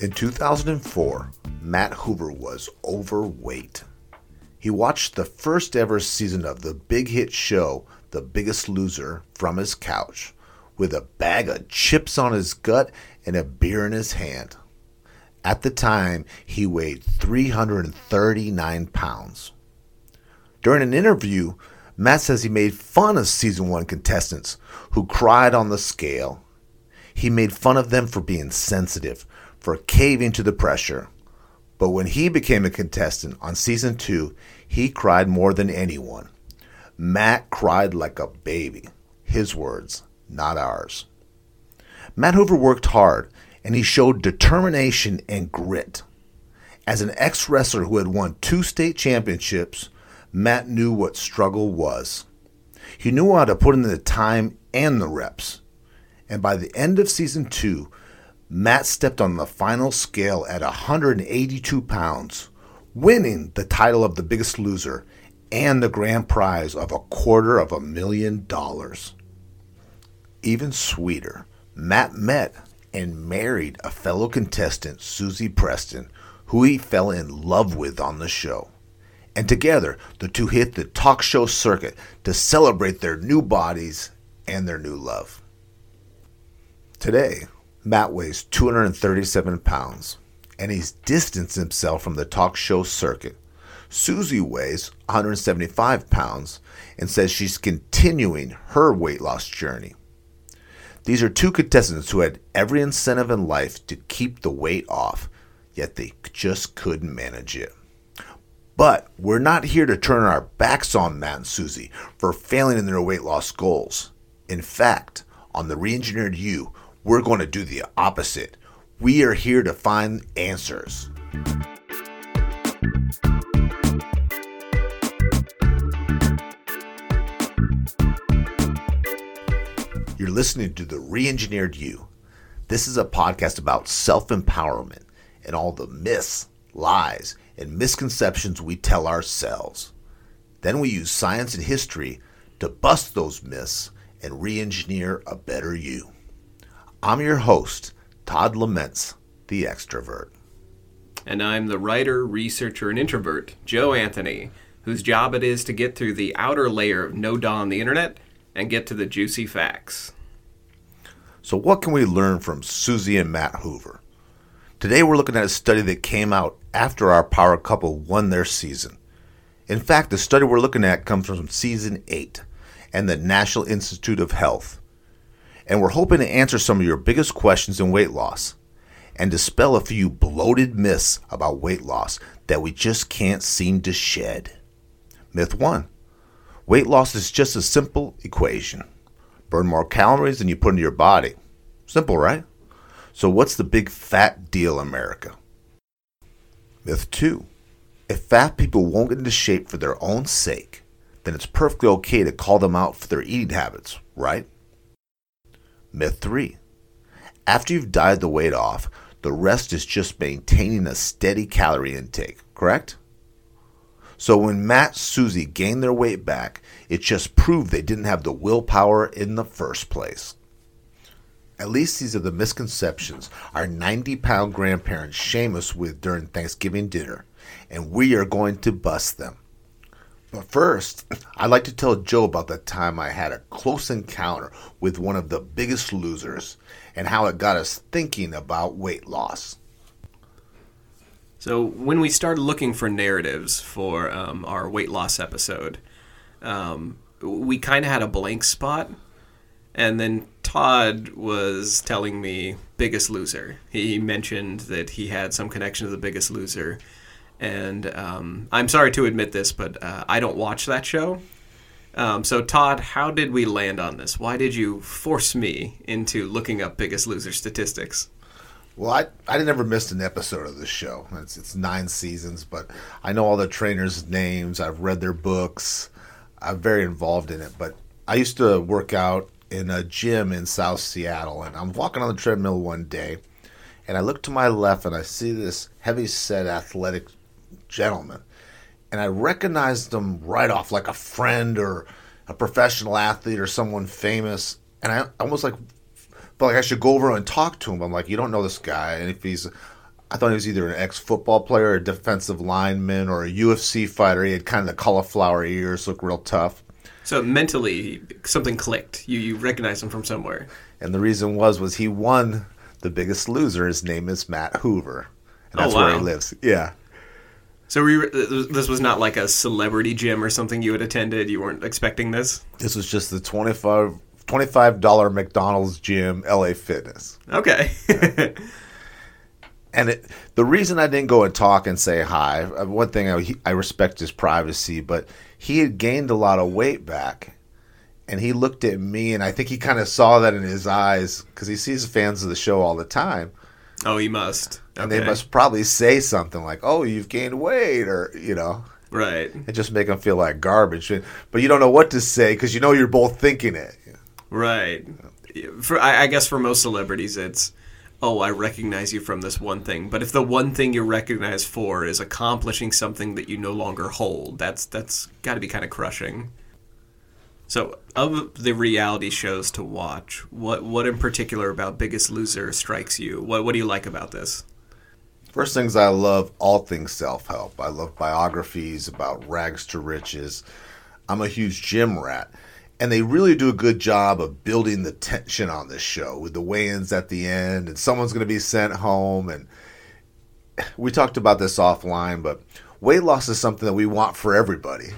In 2004, Matt Hoover was overweight. He watched the first ever season of the big hit show, The Biggest Loser, from his couch, with a bag of chips on his gut and a beer in his hand. At the time, he weighed 339 pounds. During an interview, Matt says he made fun of season one contestants who cried on the scale. He made fun of them for being sensitive, for caving to the pressure. But when he became a contestant on season two, he cried more than anyone. Matt cried like a baby. His words, not ours. Matt Hoover worked hard and he showed determination and grit. As an ex wrestler who had won two state championships, Matt knew what struggle was. He knew how to put in the time and the reps. And by the end of season two, Matt stepped on the final scale at 182 pounds, winning the title of the biggest loser and the grand prize of a quarter of a million dollars. Even sweeter, Matt met and married a fellow contestant, Suzy Preston, who he fell in love with on the show. And together, the two hit the talk show circuit to celebrate their new bodies and their new love. Today, Matt weighs 237 pounds, and he's distanced himself from the talk show circuit. Suzy weighs 175 pounds and says she's continuing her weight loss journey. These are two contestants who had every incentive in life to keep the weight off, yet they just couldn't manage it. But we're not here to turn our backs on Matt and Suzy for failing in their weight loss goals. In fact, on the Reengineered You, we're going to do the opposite. We are here to find answers. You're listening to The Reengineered You. This is a podcast about self empowerment and all the myths, lies, and misconceptions we tell ourselves. Then we use science and history to bust those myths and re engineer a better you. I'm your host, Todd Laments, the extrovert. And I'm the writer, researcher, and introvert, Joe Anthony, whose job it is to get through the outer layer of no daw on the internet and get to the juicy facts. So, what can we learn from Suzy and Matt Hoover? Today, we're looking at a study that came out after our power couple won their season. In fact, the study we're looking at comes from season 8 and the National Institute of Health and we're hoping to answer some of your biggest questions in weight loss and dispel a few bloated myths about weight loss that we just can't seem to shed. Myth 1 Weight loss is just a simple equation burn more calories than you put into your body. Simple, right? So, what's the big fat deal, America? Myth 2 If fat people won't get into shape for their own sake, then it's perfectly okay to call them out for their eating habits, right? Myth 3. After you've died the weight off, the rest is just maintaining a steady calorie intake, correct? So when Matt Suzy gained their weight back, it just proved they didn't have the willpower in the first place. At least these are the misconceptions our 90 pound grandparents shame us with during Thanksgiving dinner, and we are going to bust them. But first, I'd like to tell Joe about the time I had a close encounter with one of the biggest losers and how it got us thinking about weight loss. So, when we started looking for narratives for um, our weight loss episode, um, we kind of had a blank spot. And then Todd was telling me Biggest Loser. He mentioned that he had some connection to the Biggest Loser and um, I'm sorry to admit this, but uh, I don't watch that show. Um, so, Todd, how did we land on this? Why did you force me into looking up Biggest Loser statistics? Well, I, I never missed an episode of this show. It's, it's nine seasons, but I know all the trainers' names. I've read their books. I'm very involved in it. But I used to work out in a gym in South Seattle, and I'm walking on the treadmill one day, and I look to my left and I see this heavy set athletic gentleman. And I recognized him right off, like a friend or a professional athlete or someone famous. And I almost like felt like I should go over and talk to him. I'm like, you don't know this guy. And if he's I thought he was either an ex football player, a defensive lineman, or a UFC fighter. He had kind of the cauliflower ears, looked real tough. So mentally, something clicked. You you recognized him from somewhere. And the reason was was he won the biggest loser. His name is Matt Hoover. And Oh, that's where he lives. Yeah. So we, were- this was not like a celebrity gym or something you had attended. You weren't expecting this. This was just the 25 $25 McDonald's gym, LA Fitness. Okay. And it, the reason I didn't go and talk and say hi, uh, one thing I, I respect his privacy, but he had gained a lot of weight back, and he looked at me, and I think he kind of saw that in his eyes because he sees fans of the show all the time, oh, he must. and Okay. they must probably say something like, "Oh, you've gained weight," or you know, Right. and just make them feel like garbage. But you don't know what to say because you know you're both thinking it. Right. For I, I guess for most celebrities, it's oh, I recognize you from this one thing. But if the one thing you're recognized for is accomplishing something that you no longer hold, that's that's got to be kind of crushing. So, of the reality shows to watch, what what in particular about Biggest Loser strikes you? What what do you like about this? First things I love all things self help. I love biographies about rags to riches. I'm a huge gym rat. And they really do a good job of building the tension on this show with the weigh ins at the end, and someone's going to be sent home. And we talked about this offline, but weight loss is something that we want for everybody.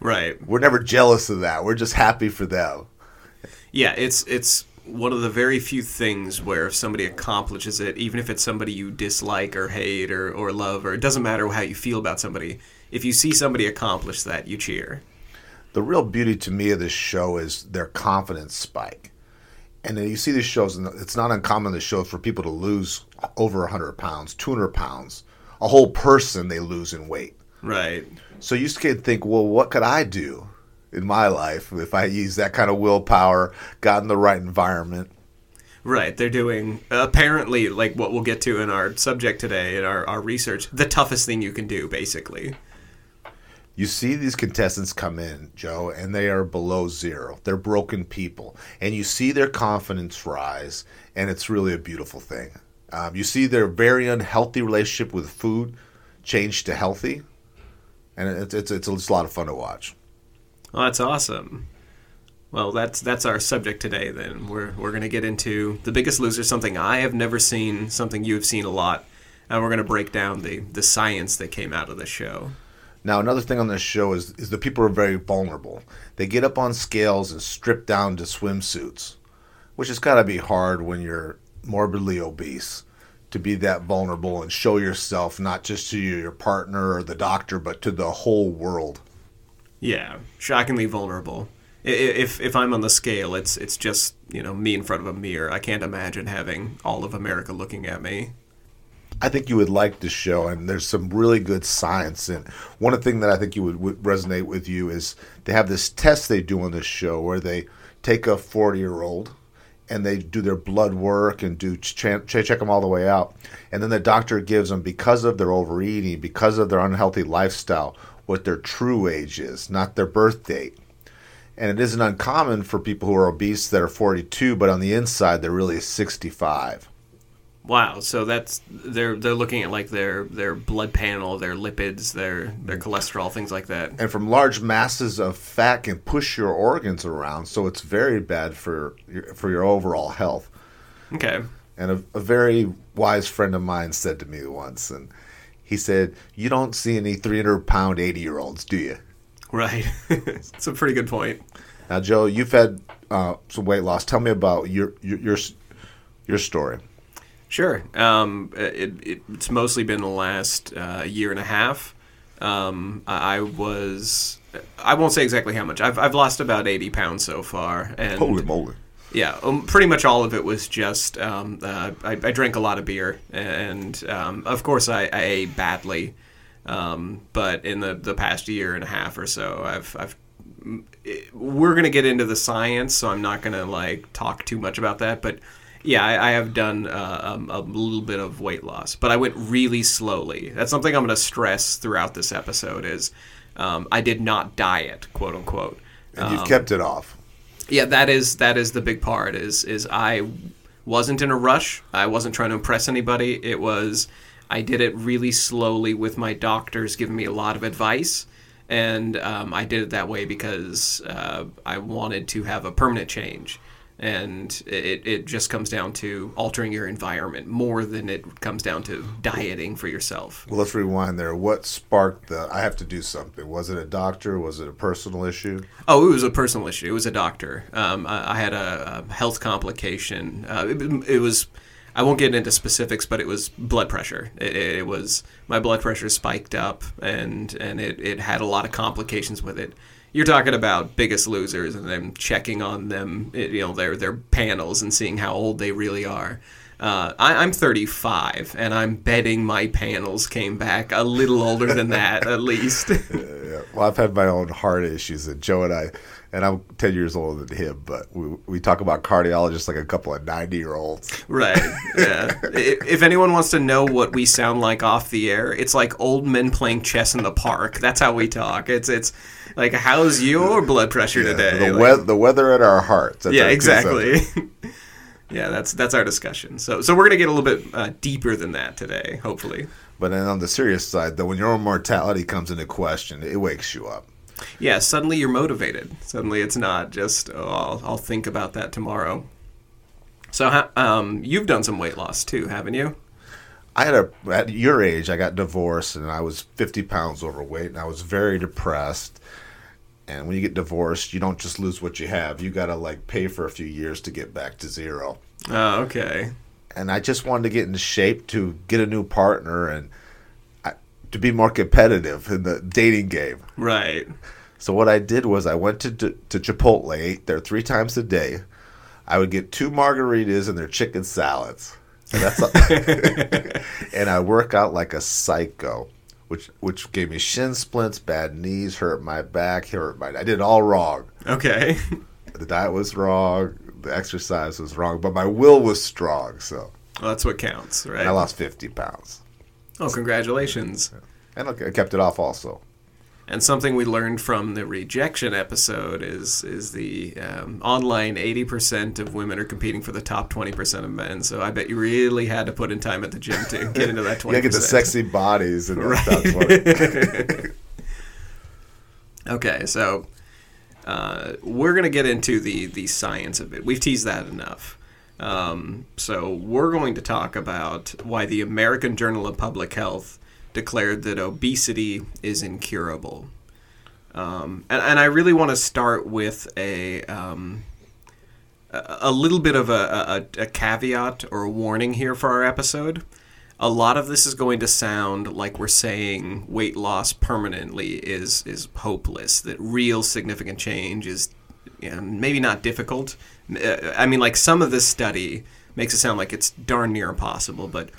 Right. We're never jealous of that. We're just happy for them. Yeah, it's it's one of the very few things where if somebody accomplishes it, even if it's somebody you dislike or hate or, or love, or it doesn't matter how you feel about somebody, if you see somebody accomplish that, you cheer. the real beauty to me of this show is their confidence spike. And then you see these shows, and it's not uncommon the shows for people to lose over 100 pounds, 200 pounds, a whole person they lose in weight. Right. So you can think, well, what could I do in my life if I use that kind of willpower, got in the right environment? Right. They're doing apparently like what we'll get to in our subject today in our, our research, the toughest thing you can do, basically. You see these contestants come in, Joe, and they are below zero. They're broken people. And you see their confidence rise, and it's really a beautiful thing. Um, you see their very unhealthy relationship with food change to healthy, and it's, it's, it's, it's a lot of fun to watch. Well, that's awesome. Well, that's that's our subject today. Then we're we're gonna get into the Biggest Loser, something I have never seen, something you have seen a lot, and we're gonna break down the the science that came out of the show. Now, another thing on this show is, is the people are very vulnerable. They get up on scales and strip down to swimsuits, which has got to be hard when you're morbidly obese to be that vulnerable and show yourself not just to your partner or the doctor, but to the whole world. Yeah, shockingly vulnerable. If if I'm on the scale, it's it's just you know me in front of a mirror. I can't imagine having all of America looking at me. I think you would like this show, and there's some really good science. And one thing that I think you would, would resonate with you is they have this test they do on this show where they take a 40 year old and they do their blood work and do ch- ch- check them all the way out, and then the doctor gives them because of their overeating, because of their unhealthy lifestyle, what their true age is, not their birth date. And it isn't uncommon for people who are obese that are 42, but on the inside they're really 65. Wow, so that's they're they're looking at like their their blood panel, their lipids, their their cholesterol, things like that. and from large masses of fat can push your organs around, so it's very bad for your, for your overall health. Okay. And a, a very wise friend of mine said to me once, and he said, "You don't see any 300 pound 80 year olds, do you?" Right. it's a pretty good point. Now, Joe, you've had uh, some weight loss. Tell me about your your your, your story. Sure. Um, it, it, it's mostly been the last uh, year and a half. Um, I I was. I won't say exactly how much. I've, I've lost about 80 pounds so far. And Holy moly! Yeah, um, pretty much all of it was just um, uh, I, I drank a lot of beer, and um, of course I, I ate badly. Um, but in the, the past year and a half or so, I've I've we're gonna get into the science, so I'm not gonna like talk too much about that. But yeah, I, I have done uh, um, a little bit of weight loss, but I went really slowly. That's something I'm gonna stress throughout this episode. Is um, I did not diet, quote unquote. And you've kept it off. Yeah, that is that is the big part. Is is I wasn't in a rush. I wasn't trying to impress anybody. It was I did it really slowly with my doctors giving me a lot of advice. And um, I did it that way because uh, I wanted to have a permanent change. And it, it just comes down to altering your environment more than it comes down to dieting for yourself. Well, let's rewind there. What sparked the I have to do something? Was it a doctor? Was it a personal issue? Oh, it was a personal issue. It was a doctor. Um, I, I had a, a health complication. Uh, it, it was. I won't get into specifics, but it was blood pressure. It, it was my blood pressure spiked up, and and it, it had a lot of complications with it. You're talking about Biggest Losers, and then checking on them, you know, their their panels and seeing how old they really are. Uh, I, I'm 35, and I'm betting my panels came back a little older than that, at least. Yeah. Well, I've had my own heart issues, and Joe and I, and I'm 10 years older than him, but we, we talk about cardiologists like a couple of 90 year olds. Right. Yeah. If anyone wants to know what we sound like off the air, it's like old men playing chess in the park. That's how we talk. It's it's like how's your blood pressure today? The, Like- we- the weather at our hearts. That's yeah, our exactly. yeah, that's that's our discussion. So so we're gonna get a little bit uh, deeper than that today, hopefully. But then on the serious side, though, when your own mortality comes into question, it wakes you up. Yeah, suddenly you're motivated. Suddenly it's not just oh, I'll, I'll think about that tomorrow. So um, you've done some weight loss too, haven't you? I had a at your age, I got divorced and I was 50 pounds overweight and I was very depressed. And when you get divorced, you don't just lose what you have. You got to like pay for a few years to get back to zero. Oh, okay. And I just wanted to get in shape to get a new partner and I, to be more competitive in the dating game. Right. So what I did was I went to to Chipotle, ate there three times a day. I would get two margaritas and their chicken salads. And that's and I work out like a psycho, which which gave me shin splints, bad knees, hurt my back, hurt my. I did it all wrong. Okay. The diet was wrong, the exercise was wrong, but my will was strong. So Well, that's what counts, right? and I lost fifty pounds, Oh, congratulations. and I kept it off also. And something we learned from the rejection episode is is the um, online 80% of women are competing for the top 20% of men. So I bet you really had to put in time at the gym to get into that 20%. You gotta get the sexy bodies and Right. that's what. Okay, so uh, we're going to get into the, the science of it. We've teased that enough. Um, so we're going to talk about why the American Journal of Public Health declared that obesity is incurable. Um, and, and I really want to start with a um, a little bit of a, a, a caveat or a warning here for our episode. A lot of this is going to sound like we're saying weight loss permanently is is hopeless. That real significant change is you know, maybe not difficult. Uh, I mean, like some of this study makes it sound like it's darn near impossible, but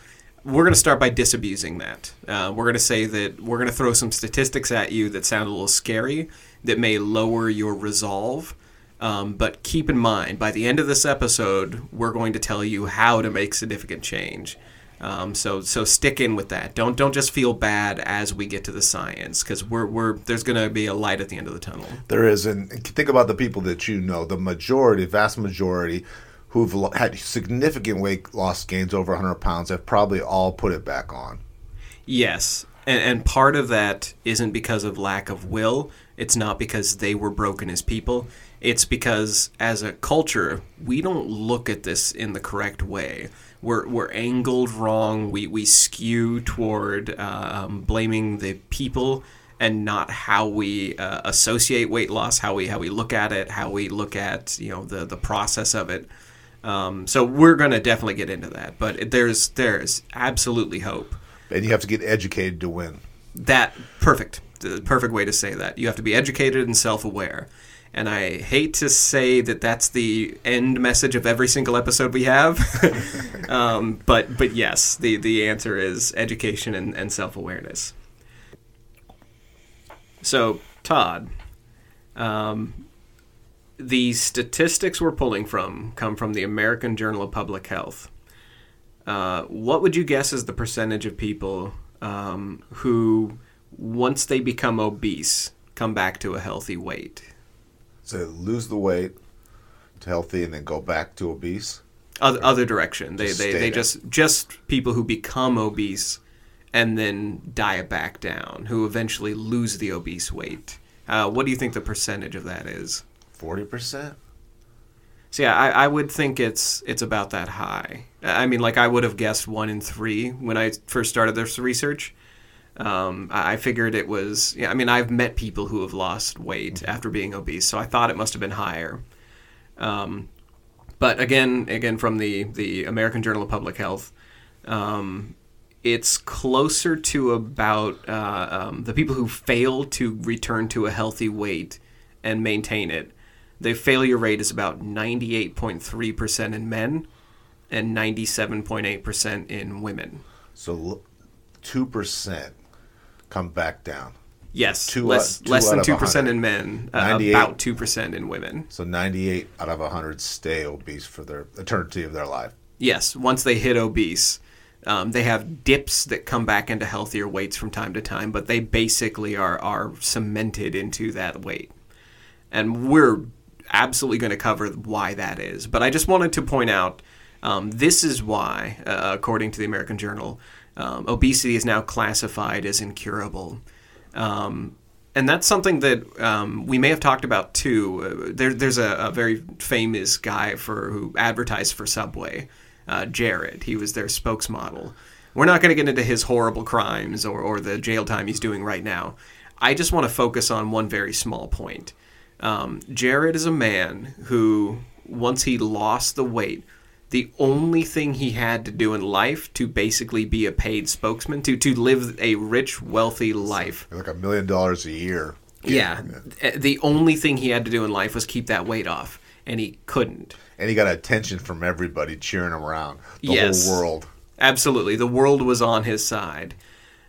we're going to start by disabusing that. Uh, we're going to say that we're going to throw some statistics at you that sound a little scary, that may lower your resolve. Um, but keep in mind, by the end of this episode, we're going to tell you how to make significant change. Um, so so stick in with that. Don't don't just feel bad as we get to the science because we're we're there's going to be a light at the end of the tunnel. There is, and think about the people that you know. The majority, vast majority, who've had significant weight loss gains over 100 pounds, have probably all put it back on. Yes. And, and part of that isn't because of lack of will. It's not because they were broken as people. It's because as a culture, we don't look at this in the correct way. We're, we're angled wrong. We, we skew toward um, blaming the people and not how we uh, associate weight loss, how we how we look at it, how we look at you know the the process of it. Um, so we're going to definitely get into that, but there's there's absolutely hope And you have to get educated to win. that perfect the perfect way to say that you have to be educated and self-aware and i hate to say that that's the end message of every single episode we have. Um, but but yes the the answer is education and, and self-awareness. So todd um, the statistics we're pulling from come from the american journal of public health. Uh, what would you guess is the percentage of people um, who, once they become obese, come back to a healthy weight? So lose the weight to healthy and then go back to obese. Other, other direction. They, Just they, they just just people who become obese and then diet back down, who eventually lose the obese weight. Uh, what do you think the percentage of that is? Forty percent. So yeah, I, I would think it's it's about that high. I mean, like I would have guessed one in three when I first started this research. Um, I figured it was. Yeah, I mean, I've met people who have lost weight after being obese, so I thought it must have been higher. Um, but again, again from the the American Journal of Public Health, um, it's closer to about uh, um, the people who fail to return to a healthy weight and maintain it. The failure rate is about 98.3% in men and 97.8% in women. So two percent come back down. Yes, Two less out- two less than two percent 100. in men, uh, 98. about two percent in women. So ninety-eight out of hundred stay obese for their eternity of their life. Yes, once they hit obese, um, they have dips that come back into healthier weights from time to time, but they basically are are cemented into that weight. And we're absolutely going to cover why that is. But I just wanted to point out um, this is why, uh, according to the American Journal, um, obesity is now classified as incurable. Um, and that's something that um, we may have talked about too. Uh, there, there's a, a very famous guy for who advertised for Subway, uh, Jared. He was their spokesmodel. We're not going to get into his horrible crimes or, or the jail time he's doing right now. I just want to focus on one very small point. Um, Jared is a man who, once he lost the weight, the only thing he had to do in life to basically be a paid spokesman, to, to live a rich, wealthy life, Like a million dollars a year. yeah. Uh, The only thing he had to do in life was keep that weight off, and he couldn't. And he got attention from everybody cheering him around. The Yes. whole world. Absolutely. The world was on his side.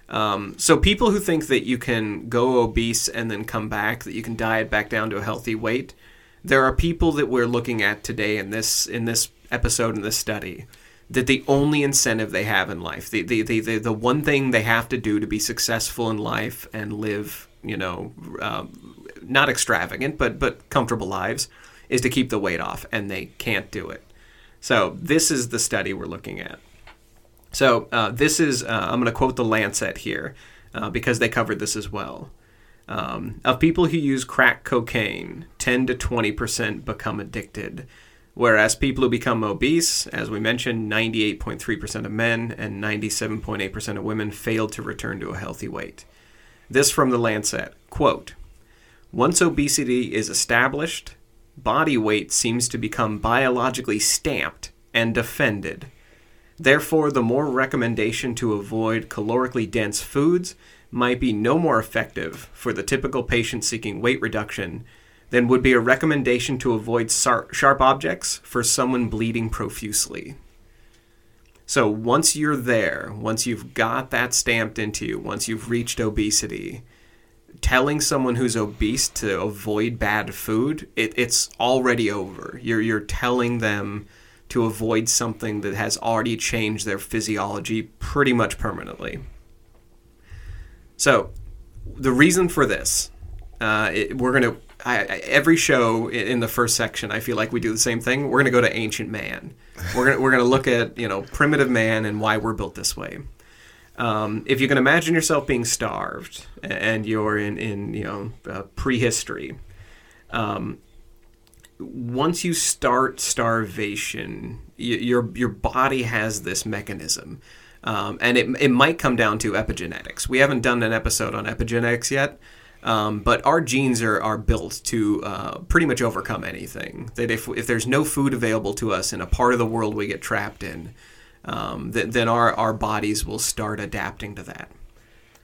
Um, so people who think that you can go obese and then come back, that you can diet back down to a healthy weight, there are people that we're looking at today in this in this episode in this study that the only incentive they have in life, the the, the, the, the one thing they have to do to be successful in life and live, you know, um, not extravagant but but comfortable lives, is to keep the weight off, and they can't do it. So this is the study we're looking at. So uh, this is, uh, I'm going to quote the Lancet here uh, because they covered this as well. Um, of people who use crack cocaine, 10 to 20% become addicted, whereas people who become obese, as we mentioned, 98.3% of men and 97.8% of women fail to return to a healthy weight. This from the Lancet quote, Once obesity is established, body weight seems to become biologically stamped and defended. Therefore, the more recommendation to avoid calorically dense foods might be no more effective for the typical patient seeking weight reduction than would be a recommendation to avoid sharp objects for someone bleeding profusely. So, once you're there, once you've got that stamped into you, once you've reached obesity, telling someone who's obese to avoid bad food, it, it's already over. You're, you're telling them to avoid something that has already changed their physiology pretty much permanently. So, the reason for this, uh, it, we're going to, I, every show in the first section, I feel like we do the same thing. We're going to go to ancient man. We're going we're going to look at, you know, primitive man and why we're built this way. Um, if you can imagine yourself being starved and you're in, in you know, uh, prehistory, um, once you start starvation, y- your your body has this mechanism, um, and it it might come down to epigenetics. We haven't done an episode on epigenetics yet, um, but our genes are, are built to uh, pretty much overcome anything. That if if there's no food available to us in a part of the world we get trapped in, um, th- then our our bodies will start adapting to that.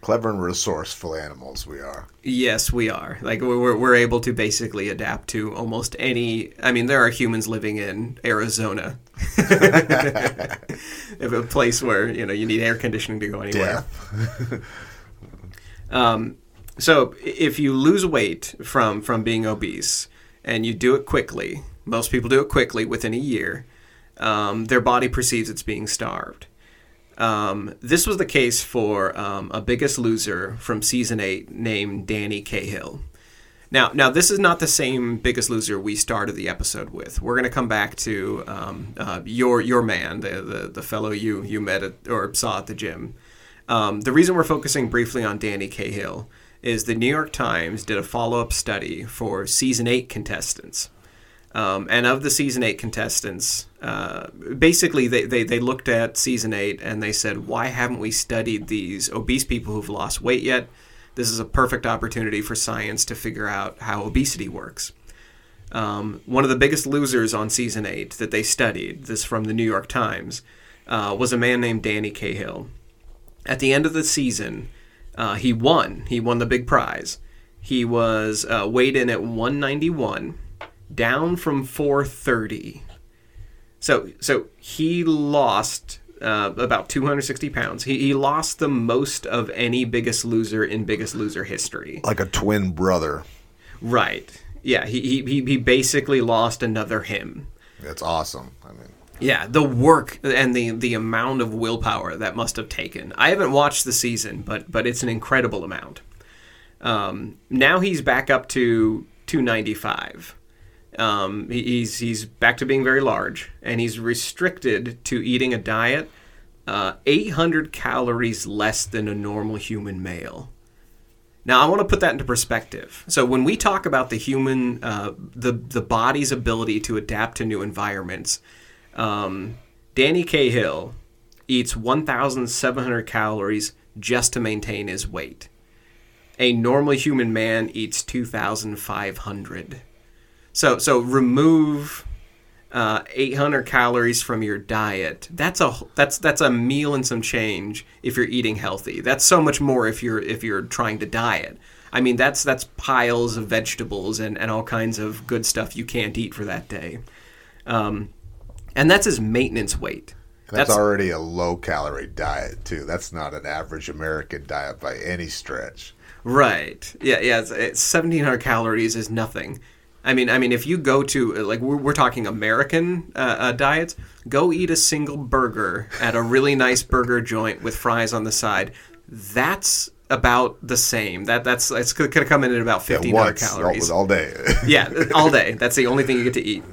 Clever and resourceful animals we are. Yes, we are. Like we're we're able to basically adapt to almost any. I mean, there are humans living in Arizona, if a place where you know you need air conditioning to go anywhere. Death. Um, so if you lose weight from from being obese and you do it quickly, most people do it quickly within a year. Um, their body perceives it's being starved. Um, this was the case for um, a Biggest Loser from season eight named Danny Cahill. Now, now this is not the same Biggest Loser we started the episode with. We're going to come back to um, uh, your your man, the, the the fellow you you met at, or saw at the gym. Um, the reason we're focusing briefly on Danny Cahill is the New York Times did a follow up study for season eight contestants. Um, and of the season eight contestants, uh, basically they, they, they looked at season eight and they said, why haven't we studied these obese people who've lost weight yet? This is a perfect opportunity for science to figure out how obesity works. Um, one of the biggest losers on season eight that they studied, this from the New York Times, uh, was a man named Danny Cahill. At the end of the season, uh, he won. He won the big prize. He was uh, weighed in at 191, down from 430. So, so he lost uh, about 260 pounds. He, he lost the most of any Biggest Loser in Biggest Loser history. Like a twin brother. Right. Yeah. He he he basically lost another him. That's awesome. I mean. Yeah, the work and the the amount of willpower that must have taken. I haven't watched the season, but but it's an incredible amount. Um, now he's back up to 295. Um, he's he's back to being very large, and he's restricted to eating a diet uh, 800 calories less than a normal human male. Now, I want to put that into perspective. So, when we talk about the human, uh, the the body's ability to adapt to new environments, um, Danny Cahill eats 1,700 calories just to maintain his weight. A normal human man eats 2,500. So, so remove uh, 800 calories from your diet. That's a that's that's a meal and some change if you're eating healthy. That's so much more if you're if you're trying to diet. I mean, that's that's piles of vegetables and, and all kinds of good stuff you can't eat for that day. Um, and that's his maintenance weight. That's, that's, already a low calorie diet too. That's not an average American diet by any stretch. Right. Yeah. Yeah. It's, it's 1,700 calories is nothing. I mean, I mean, if you go to like we're, we're talking American uh, uh, diets, go eat a single burger at a really nice burger joint with fries on the side. That's about the same. That that's it's going to come in at about fifteen hundred yeah, calories all, all day. yeah, all day. That's the only thing you get to eat.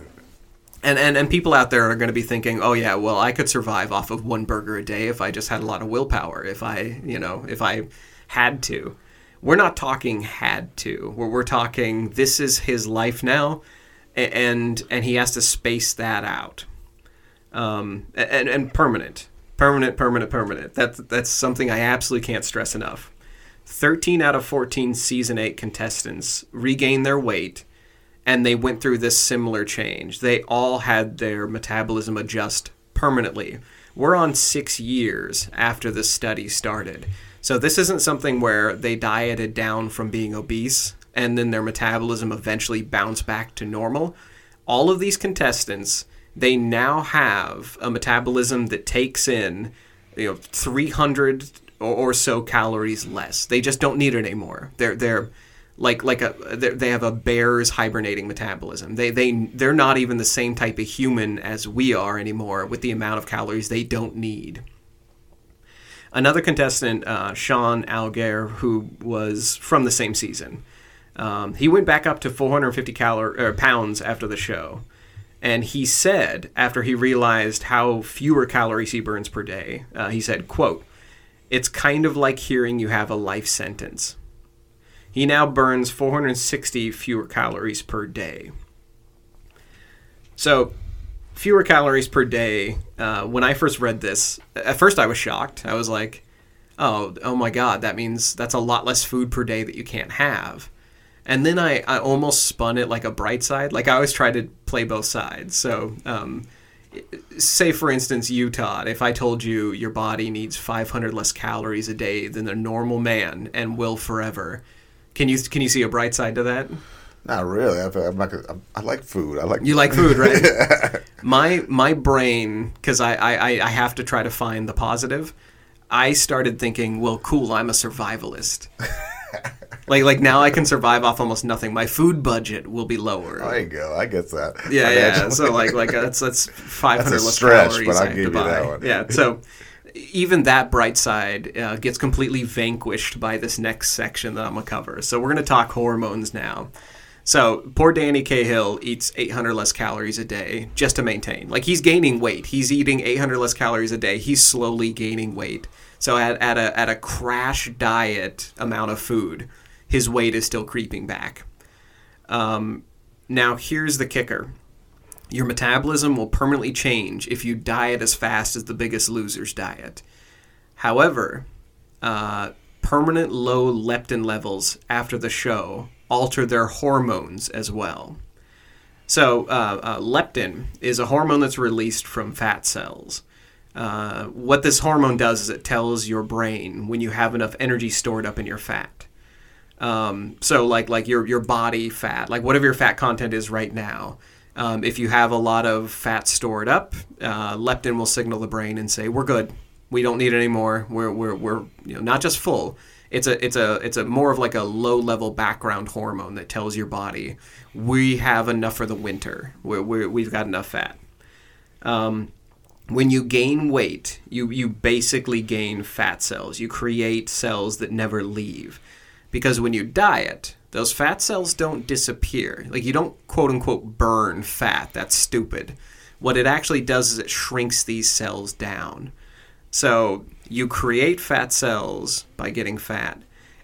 And, and and people out there are going to be thinking, oh yeah, well I could survive off of one burger a day if I just had a lot of willpower. If I you know if I had to we're not talking had to. We're, we're talking this is his life now, and and he has to space that out, um, and and permanent, permanent, permanent, permanent. That's that's something I absolutely can't stress enough. Thirteen out of fourteen season eight contestants regain their weight, and they went through this similar change. They all had their metabolism adjust permanently. We're on six years after the study started. So this isn't something where they dieted down from being obese and then their metabolism eventually bounced back to normal. All of these contestants, they now have a metabolism that takes in, you know, 300 or so calories less. They just don't need it anymore. They're they're like like a they have a bear's hibernating metabolism. They they they're not even the same type of human as we are anymore with the amount of calories they don't need. Another contestant, uh, Sean Algaier, who was from the same season, um, he went back up to 450 calor- er, pounds after the show. And he said, after he realized how fewer calories he burns per day, uh, he said, quote, it's kind of like hearing you have a life sentence. He now burns 460 fewer calories per day. So fewer calories per day. Uh, when I first read this, at first I was shocked. I was like, "Oh, oh my God, that means that's a lot less food per day that you can't have." And then I, I almost spun it like a bright side. Like I always try to play both sides. So, um, say for instance, you Todd, if I told you your body needs 500 less calories a day than a normal man and will forever, can you can you see a bright side to that? Not really. I, am not. Gonna, I like food. I like. You like food, right? my my brain, because I, I I have to try to find the positive. I started thinking, well, cool. I'm a survivalist. like like now I can survive off almost nothing. My food budget will be lower. There you go. I get that. Yeah, yeah. So like like that's that's 500 less stretch, calories I have give to buy. You that one. Yeah. So even that bright side uh, gets completely vanquished by this next section that I'm gonna cover. So we're gonna talk hormones now. So poor Danny Cahill eats 800 less calories a day just to maintain. Like he's gaining weight. He's eating 800 less calories a day. He's slowly gaining weight So at, at a at a crash diet amount of food, his weight is still creeping back. Um, now here's the kicker: your metabolism will permanently change if you diet as fast as the Biggest Loser's diet. However, uh, permanent low leptin levels after the show alter their hormones as well. So, uh, uh, leptin is a hormone that's released from fat cells. Uh, what this hormone does is it tells your brain when you have enough energy stored up in your fat. Um, so, like like your your body fat, like whatever your fat content is right now. Um, if you have a lot of fat stored up, uh, leptin will signal the brain and say, "We're good. We don't need any more. We're we're, we're you know not just full. It's a it's a it's a more of like a low level background hormone that tells your body we have enough for the winter. We're, we're, we've got enough fat. Um, when you gain weight, you, you basically gain fat cells. You create cells that never leave. Because when you diet, those fat cells don't disappear. Like you don't quote unquote burn fat. That's stupid. What it actually does is it shrinks these cells down. So you create fat cells by getting fat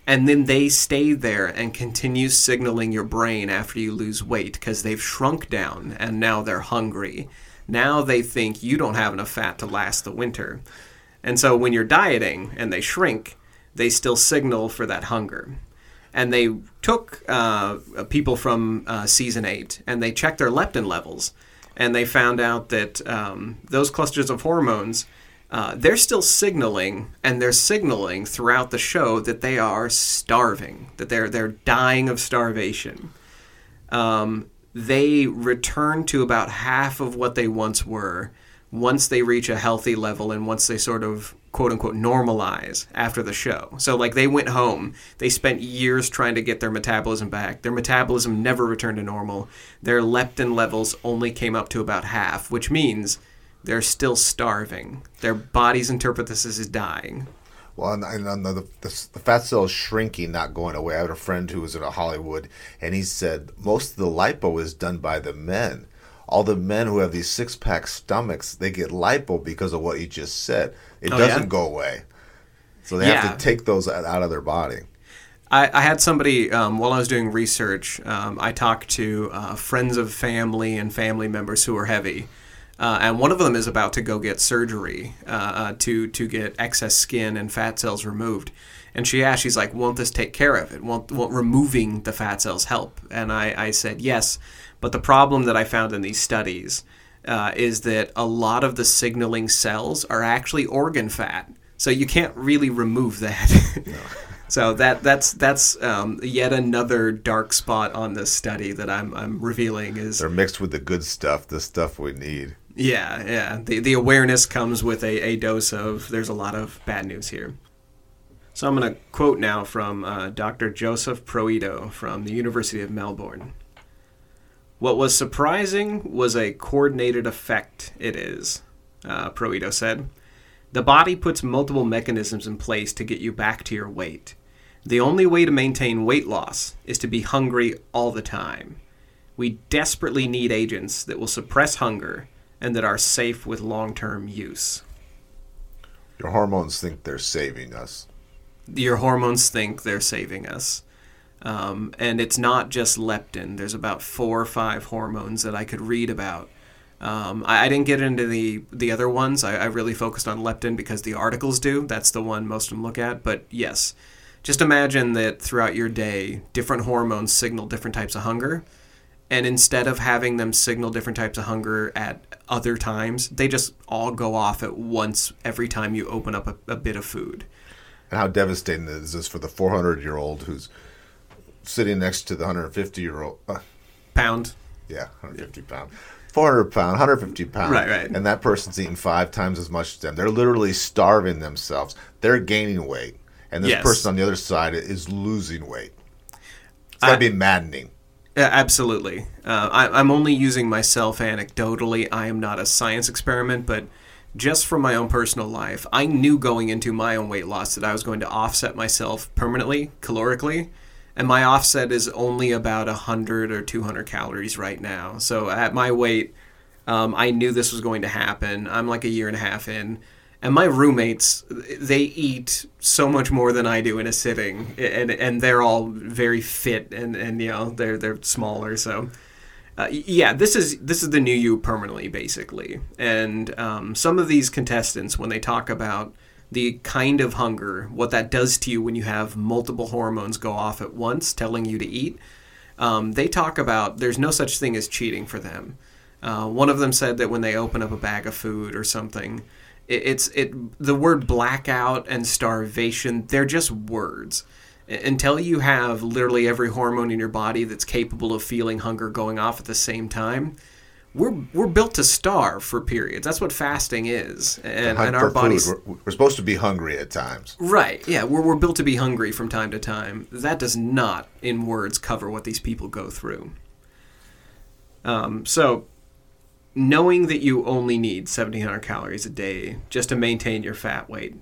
and then they stay there and continue signaling your brain after you lose weight because they've shrunk down and now they're hungry. Now they think you don't have enough fat to last the winter. And so when you're dieting and they shrink, they still signal for that hunger. And they took uh, people from uh, season eight and they checked their leptin levels. And they found out that um, those clusters of hormones uh, they're still signaling, and they're signaling throughout the show that they are starving, that they're they're dying of starvation. Um, they return to about half of what they once were once they reach a healthy level and once they sort of quote unquote normalize after the show. So like they went home, they spent years trying to get their metabolism back. Their metabolism never returned to normal. Their leptin levels only came up to about half, which means they're still starving. Their bodies interpret this as dying. Well, and, and the, the, the, fat cell is shrinking, not going away. I had a friend who was in Hollywood, and he said most of the lipo is done by the men. All the men who have these six pack stomachs, they get lipo because of what you just said. It oh, doesn't yeah? go away. So they yeah. have to take those out of their body. I, I had somebody, um, while I was doing research, um, I talked to uh, friends of family and family members who are heavy uh, and one of them is about to go get surgery uh, uh, to to get excess skin and fat cells removed. And she asked, she's like, "Won't this take care of it? Won't, won't removing the fat cells help?" And I, I said, "Yes." But the problem that I found in these studies uh, is that a lot of the signaling cells are actually organ fat, so you can't really remove that. No. So that that's that's um, yet another dark spot on this study that I'm I'm revealing is they're mixed with the good stuff, the stuff we need. Yeah, yeah. The the awareness comes with a, a dose of there's a lot of bad news here. So I'm going to quote now from uh, Dr. Joseph Proietto from the University of Melbourne. What was surprising was a coordinated effect it is, uh, Proietto said. The body puts multiple mechanisms in place to get you back to your weight. The only way to maintain weight loss is to be hungry all the time. We desperately need agents that will suppress hunger and that are safe with long term use. Your hormones think they're saving us. Your hormones think they're saving us. Um, and it's not just leptin. There's about four or five hormones that I could read about. Um, I, I, didn't get into the the other ones. I, I, really focused on leptin because the articles do. That's the one most of them look at. But yes, just imagine that throughout your day, different hormones signal different types of hunger and instead of having them signal different types of hunger at other times, they just all go off at once every time you open up a, a bit of food. And how devastating is this for the 400 year old who's sitting next to the 150 year old uh, pound? Yeah, 150 yeah. pound. 400 pound, 150 pound. Right, right. And that person's eating five times as much as them. They're literally starving themselves. They're gaining weight. And this yes. person on the other side is losing weight. It's got to be maddening. Yeah, absolutely. Uh, I, am only using myself anecdotally. I am not a science experiment, but just from my own personal life, I knew going into my own weight loss that I was going to offset myself permanently, calorically, and my offset is only about 100 or 200 calories right now. So at my weight, um, I knew this was going to happen. I'm like a year and a half in, And my roommates, they eat so much more than I do in a sitting, and and they're all very fit and, and you know they're they're smaller. So, uh, yeah, this is this is the new you permanently, basically. And um, some of these contestants, when they talk about the kind of hunger, what that does to you when you have multiple hormones go off at once, telling you to eat, um, they talk about there's no such thing as cheating for them. Uh, one of them said that when they open up a bag of food or something, it, it's it the word blackout and starvation they're just words. Until you have literally every hormone in your body that's capable of feeling hunger going off at the same time, we're we're built to starve for periods. That's what fasting is, and, and our bodies. We're, we're, supposed to be hungry at times. Right? Yeah, we're we're built to be hungry from time to time. That does not, in words, cover what these people go through. Um, so, knowing that you only need 1,700 calories a day just to maintain your fat weight,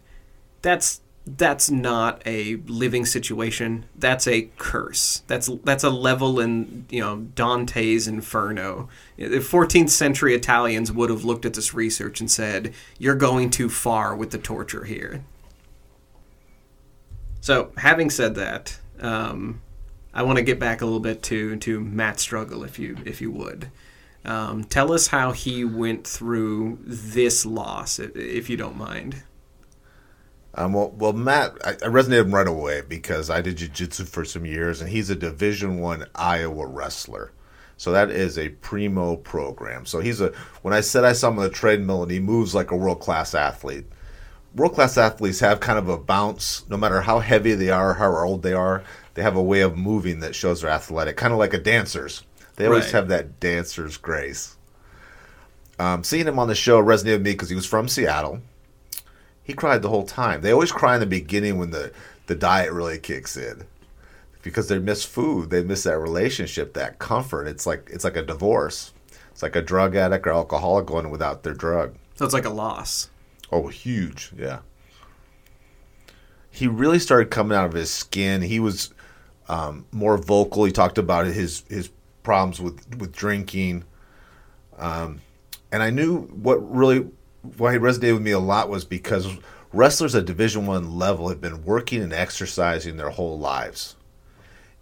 that's that's not a living situation. That's a curse. That's that's a level in you know Dante's Inferno. The 14th century Italians would have looked at this research and said, "You're going too far with the torture here." So, having said that, um, I want to get back a little bit to to Matt's struggle, if you if you would. Um, tell us how he went through this loss, if, if you don't mind. Um, well, well, Matt, I, I resonated right away because I did jiu-jitsu for some years, and he's a Division One Iowa wrestler. So that is a primo program. So he's a. When I said I saw him on the treadmill and he moves like a world class athlete. World class athletes have kind of a bounce, no matter how heavy they are, how old they are. They have a way of moving that shows they're athletic, kind of like a dancer's. They always right. have that dancer's grace. Um, seeing him on the show resonated with me because he was from Seattle he cried the whole time. They always cry in the beginning when the, the diet really kicks in. Because they miss food, they miss that relationship, that comfort. It's like it's like a divorce. It's like a drug addict or alcoholic going without their drug. So it's like a loss. Oh, huge, yeah. He really started coming out of his skin. He was um, more vocal. He talked about his his problems with with drinking, um, and I knew what really why he resonated with me a lot was because wrestlers at Division One level have been working and exercising their whole lives,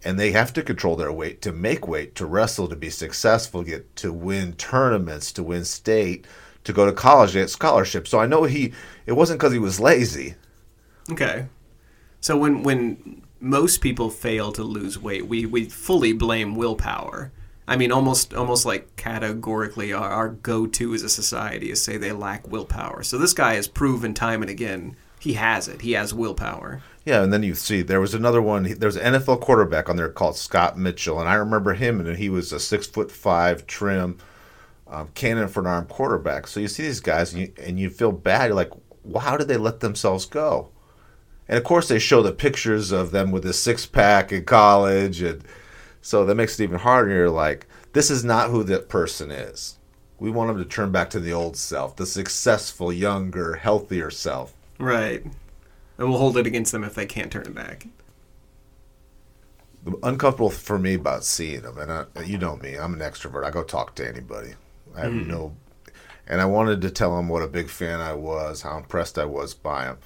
and they have to control their weight to make weight to wrestle to be successful, get to win tournaments, to win state, to go to college, get scholarships. So I know he it wasn't because he was lazy. Okay, so when when most people fail to lose weight, we we fully blame willpower. I mean, almost almost like categorically, our, our go-to as a society is say they lack willpower. So this guy has proven time and again he has it. He has willpower. Yeah, and then you see there was another one. There was an NFL quarterback on there called Scott Mitchell, and I remember him, and he was a six foot five, trim, um, cannon for an arm quarterback. So you see these guys, and you, and you feel bad. You're like, well, how did they let themselves go? And of course, they show the pictures of them with a six pack in college and so that makes it even harder. You're like, this is not who that person is. We want them to turn back to the old self, the successful, younger, healthier self. Right. And we'll hold it against them if they can't turn it back. Uncomfortable for me about seeing them, and I, you know me, I'm an extrovert. I go talk to anybody. I have mm. no, and I wanted to tell him what a big fan I was, how impressed I was by him,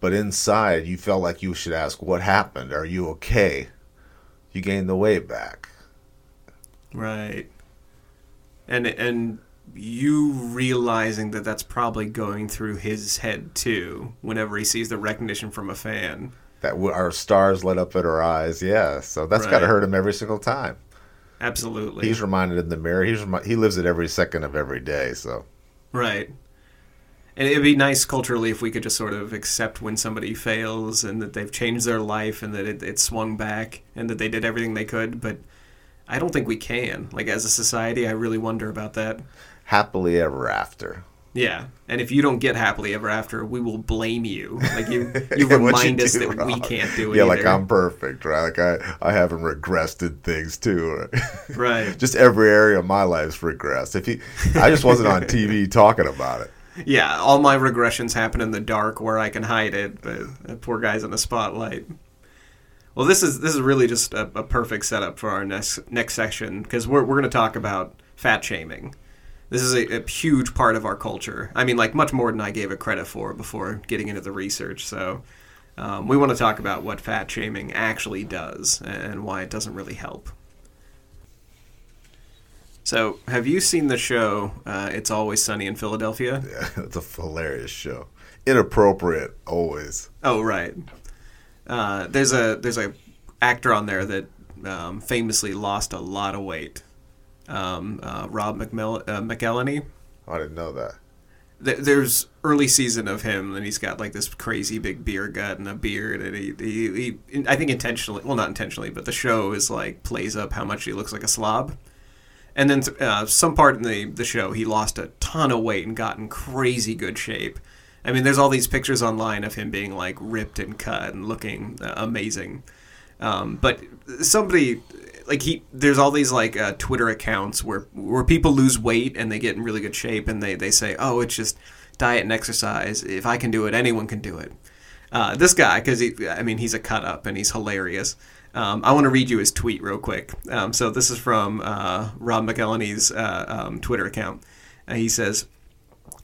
but inside you felt like you should ask, "What happened? Are you okay?" You gain the weight back. Right. And and you realizing that that's probably going through his head too whenever he sees the recognition from a fan. That our stars lit up in our eyes, yeah. So that's right. got to hurt him every single time. Absolutely. He's reminded in the mirror. He's remi- he lives it every second of every day. So. Right. And it'd be nice culturally if we could just sort of accept when somebody fails and that they've changed their life and that it, it swung back and that they did everything they could. But I don't think we can. Like, as a society, I really wonder about that. Happily ever after. Yeah, and if you don't get happily ever after, we will blame you. Like you, you remind you us that wrong. we can't do it. Yeah, either. like I'm perfect, right? Like I, I haven't regressed in things too. Right. right. just every area of my life's regressed. If you, I just wasn't on TV talking about it yeah, all my regressions happen in the dark where I can hide it, but poor guy's in the spotlight. Well, this is this is really just a, a perfect setup for our next next section because we're we're going to talk about fat shaming. This is a, a huge part of our culture. I mean, like much more than I gave it credit for before getting into the research. So, um, we want to talk about what fat shaming actually does and why it doesn't really help. So, have you seen the show uh, It's Always Sunny in Philadelphia? Yeah, it's a hilarious show. Inappropriate, always. Oh, right. Uh, there's a there's a actor on there that um, famously lost a lot of weight. Um, uh, Rob McMill- uh, McElhenney. I didn't know that. Th- There's early season of him, and he's got like this crazy big beer gut and a beard, and he, he, he I think intentionally, well, not intentionally, but the show is like plays up how much he looks like a slob. And then uh, some part in the the show, he lost a ton of weight and got in crazy good shape. I mean, there's all these pictures online of him being like ripped and cut and looking uh, amazing. Um, but somebody like he there's all these like uh, Twitter accounts where where people lose weight and they get in really good shape and they they say oh it's just diet and exercise if I can do it anyone can do it. Uh, this guy because he I mean he's a cut up and he's hilarious. Um, I want to read you his tweet real quick. Um, so this is from uh, Rob McElhenney's uh, um, Twitter account. Uh, he says.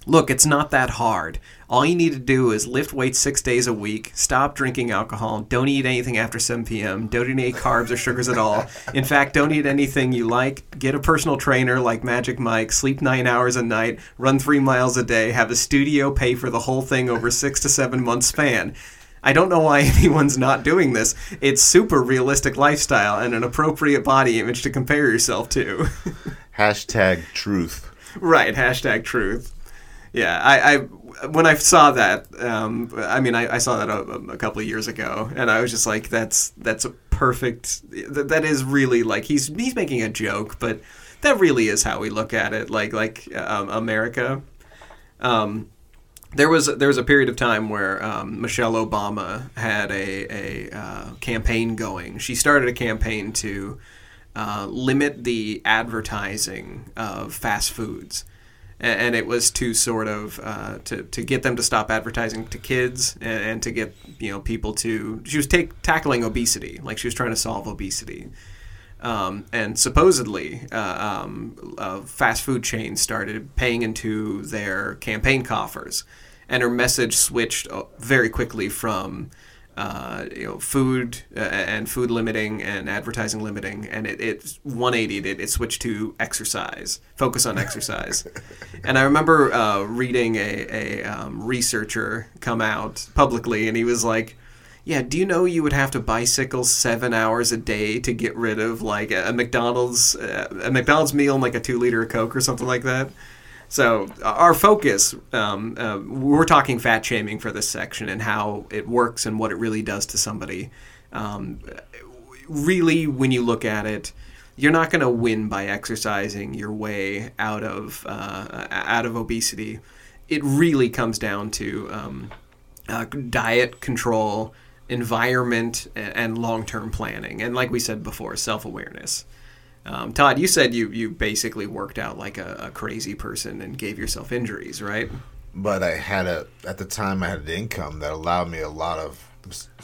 Look, it's not that hard. All you need to do is lift weights six days a week, stop drinking alcohol, don't eat anything after 7 p.m., don't eat carbs or sugars at all. In fact, don't eat anything you like. Get a personal trainer like Magic Mike, sleep nine hours a night, run three miles a day, have a studio pay for the whole thing over six to seven months span. I don't know why anyone's not doing this. It's super realistic lifestyle and an appropriate body image to compare yourself to. Hashtag truth. Right, hashtag truth. Yeah, I, I when I saw that, um, I mean, I, I saw that a, a couple of years ago, and I was just like, that's that's a perfect. That, that is really like he's he's making a joke, but that really is how we look at it, like like um, America. Um, there was there was a period of time where um, Michelle Obama had a a uh, campaign going. She started a campaign to uh, limit the advertising of fast foods, A- and it was to sort of uh, to to get them to stop advertising to kids and, and to get you know people to. She was take, tackling obesity, like she was trying to solve obesity. Um, and supposedly, uh, um, uh, fast food chains started paying into their campaign coffers, and her message switched uh, very quickly from uh, you know food uh, and food limiting and advertising limiting, and it, it 180'd it. It switched to exercise, focus on exercise. and I remember uh, reading a, a um, researcher come out publicly, and he was like yeah, do you know you would have to bicycle seven hours a day to get rid of like a McDonald's uh, a McDonald's meal and like a two liter of Coke or something like that? So our focus, um, uh, we're talking fat shaming for this section and how it works and what it really does to somebody. Um, really, when you look at it, you're not going to win by exercising your way out of uh, out of obesity. It really comes down to um, uh, diet control environment and long-term planning and like we said before self-awareness um, todd you said you, you basically worked out like a, a, crazy person and gave yourself injuries right But I had a at the time I had an income that allowed me a lot of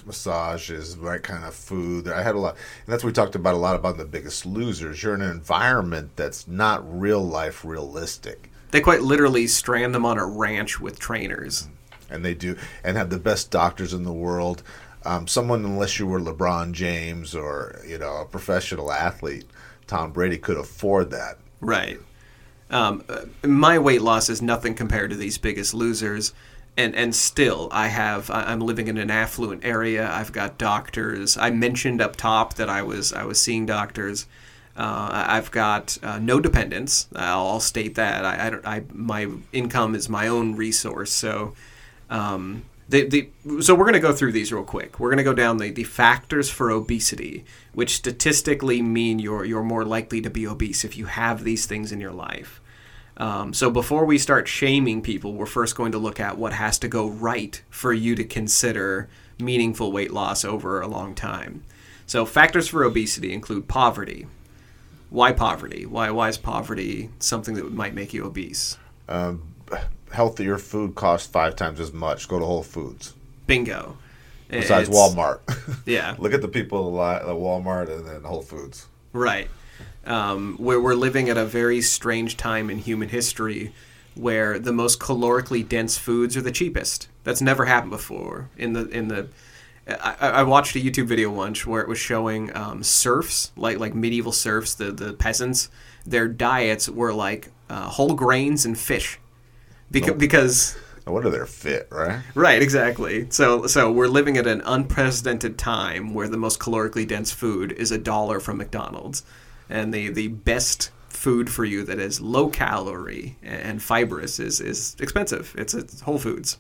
massages, right kind of food. I had a lot, and that's what we talked about a lot about the Biggest Losers. You're in an environment that's not real life realistic. they quite literally strand them on a ranch with trainers and they do and have the best doctors in the world. Um, someone, unless you were LeBron James or you know a professional athlete, Tom Brady could afford that. Right. Um, uh, my weight loss is nothing compared to these biggest losers. And, and still, I have. I'm living in an affluent area. I've got doctors. I mentioned up top that I was I was seeing doctors. Uh, I've got uh, no dependents. I'll, I'll state that. I, I, I my income is my own resource. So, um, the, the so we're going to go through these real quick. We're going to go down the, the factors for obesity, which statistically mean you're you're more likely to be obese if you have these things in your life. Um, so before we start shaming people, we're first going to look at what has to go right for you to consider meaningful weight loss over a long time. So factors for obesity include poverty. Why poverty? Why why is poverty something that might make you obese? Healthier food costs five times as much. Go to Whole Foods. Bingo. Besides It's- Walmart. Yeah. Look at the people at Walmart and then Whole Foods. Right. um, where we're living at a very strange time in human history where the most calorically dense foods are the cheapest. That's never happened before. In the in the, I, I watched a YouTube video once where it was showing um, serfs, like like medieval serfs, the the peasants. Their diets were like uh, whole grains and fish, because Nope. because No wonder they're fit, right? Right, exactly. So so we're living at an unprecedented time where the most calorically dense food is a dollar from McDonald's. And the, the best food for you that is low calorie and fibrous is, is expensive. It's, it's Whole Foods.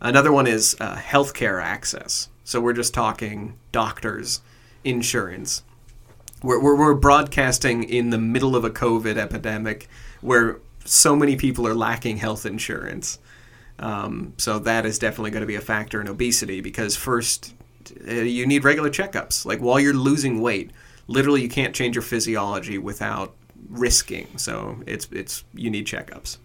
Another one is uh, healthcare access. So we're just talking doctors, insurance. We're, we're, we're broadcasting in the middle of a COVID epidemic where so many people are lacking health insurance. Um, so that is definitely going to be a factor in obesity because first, uh, you need regular checkups. Like while you're losing weight, literally you can't change your physiology without risking. So it's it's you need checkups.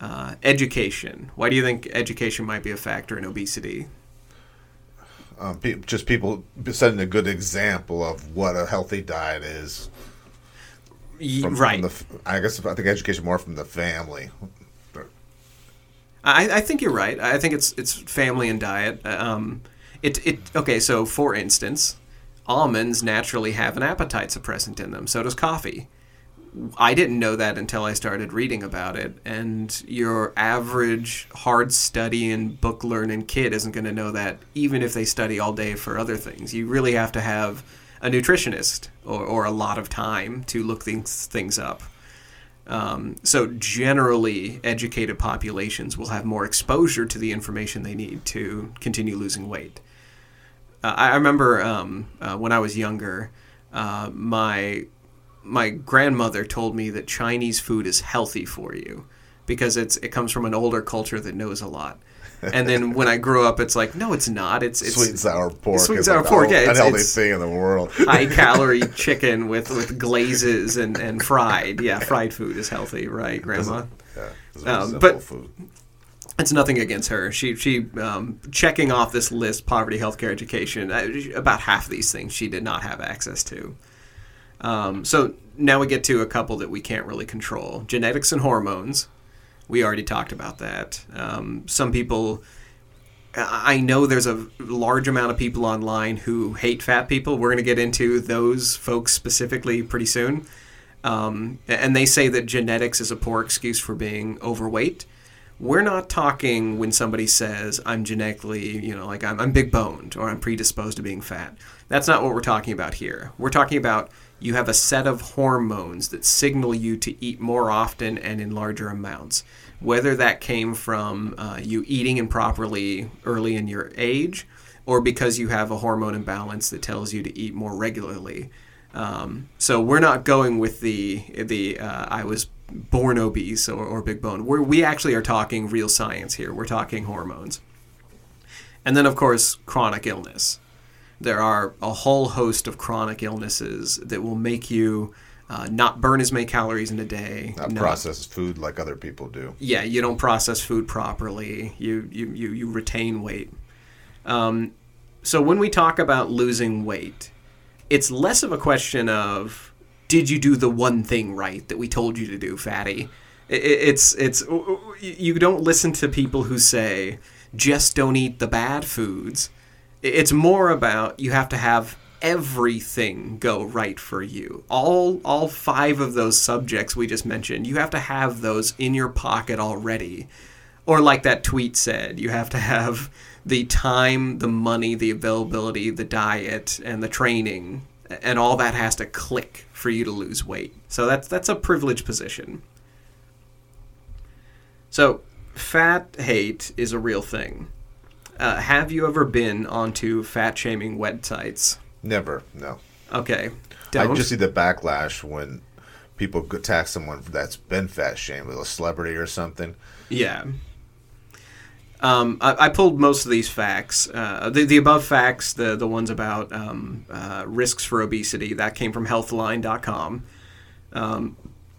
Uh, education. Why do you think education might be a factor in obesity? Um, pe- just people setting a good example of what a healthy diet is. From, right. From the, I guess I think education more from the family. I, I think you're right. I think it's it's family and diet. Um, it it okay. So for instance, almonds naturally have an appetite suppressant in them. So does coffee. I didn't know that until I started reading about it. And your average hard studying, book learning kid isn't going to know that, even if they study all day for other things. You really have to have a nutritionist or, or a lot of time to look things things up. Um, so generally, educated populations will have more exposure to the information they need to continue losing weight. Uh, I remember um, uh, when I was younger, uh, my my grandmother told me that Chinese food is healthy for you because it's it comes from an older culture that knows a lot. And then when I grew up, it's like, no, it's not. It's it's sweet and sour pork. sweet and sour the pork, yeah, it's- unhealthy it's- thing in the world. high calorie chicken with, with glazes and, and fried. Yeah, fried food is healthy, right, Grandma? Yeah, it's a Um, but- food. It's nothing against her. She she um, checking off this list: poverty, healthcare, education. uh, About half of these things she did not have access to. Um, so now we get to a couple that we can't really control: genetics and hormones. We already talked about that. Um, some people. I know there's a large amount of people online who hate fat people. We're going to get into those folks specifically pretty soon. Um, and they say that genetics is a poor excuse for being overweight. We're not talking when somebody says, I'm genetically, you know, like I'm, I'm big boned or I'm predisposed to being fat. That's not what we're talking about here. We're talking about you have a set of hormones that signal you to eat more often and in larger amounts. Whether that came from uh, you eating improperly early in your age or because you have a hormone imbalance that tells you to eat more regularly. Um, so we're not going with the the uh, I was born obese or, or big bone. We're, we actually are talking real science here. We're talking hormones, and then of course chronic illness. There are a whole host of chronic illnesses that will make you uh, not burn as many calories in a day. Not not- processed food like other people do. yeah, you don't process food properly. You you you, you retain weight. Um, so when we talk about losing weight, it's less of a question of did you do the one thing right that we told you to do, fatty. It's it's you don't listen to people who say just don't eat the bad foods. It's more about you have to have everything go right for you. All all five of those subjects we just mentioned, you have to have those in your pocket already. Or like that tweet said, you have to have the time, the money, the availability, the diet, and the training, and all that has to click for you to lose weight. So that's that's a privileged position. So fat hate is a real thing. Uh, have you ever been onto fat shaming websites? Never, no. Okay. I Don't. just see the backlash when people attack someone that's been fat shamed, a celebrity or something. Yeah. Um, I, I pulled most of these facts. Uh, the, the above facts, the, the ones about um, uh, risks for obesity, that came from healthline.com. Um,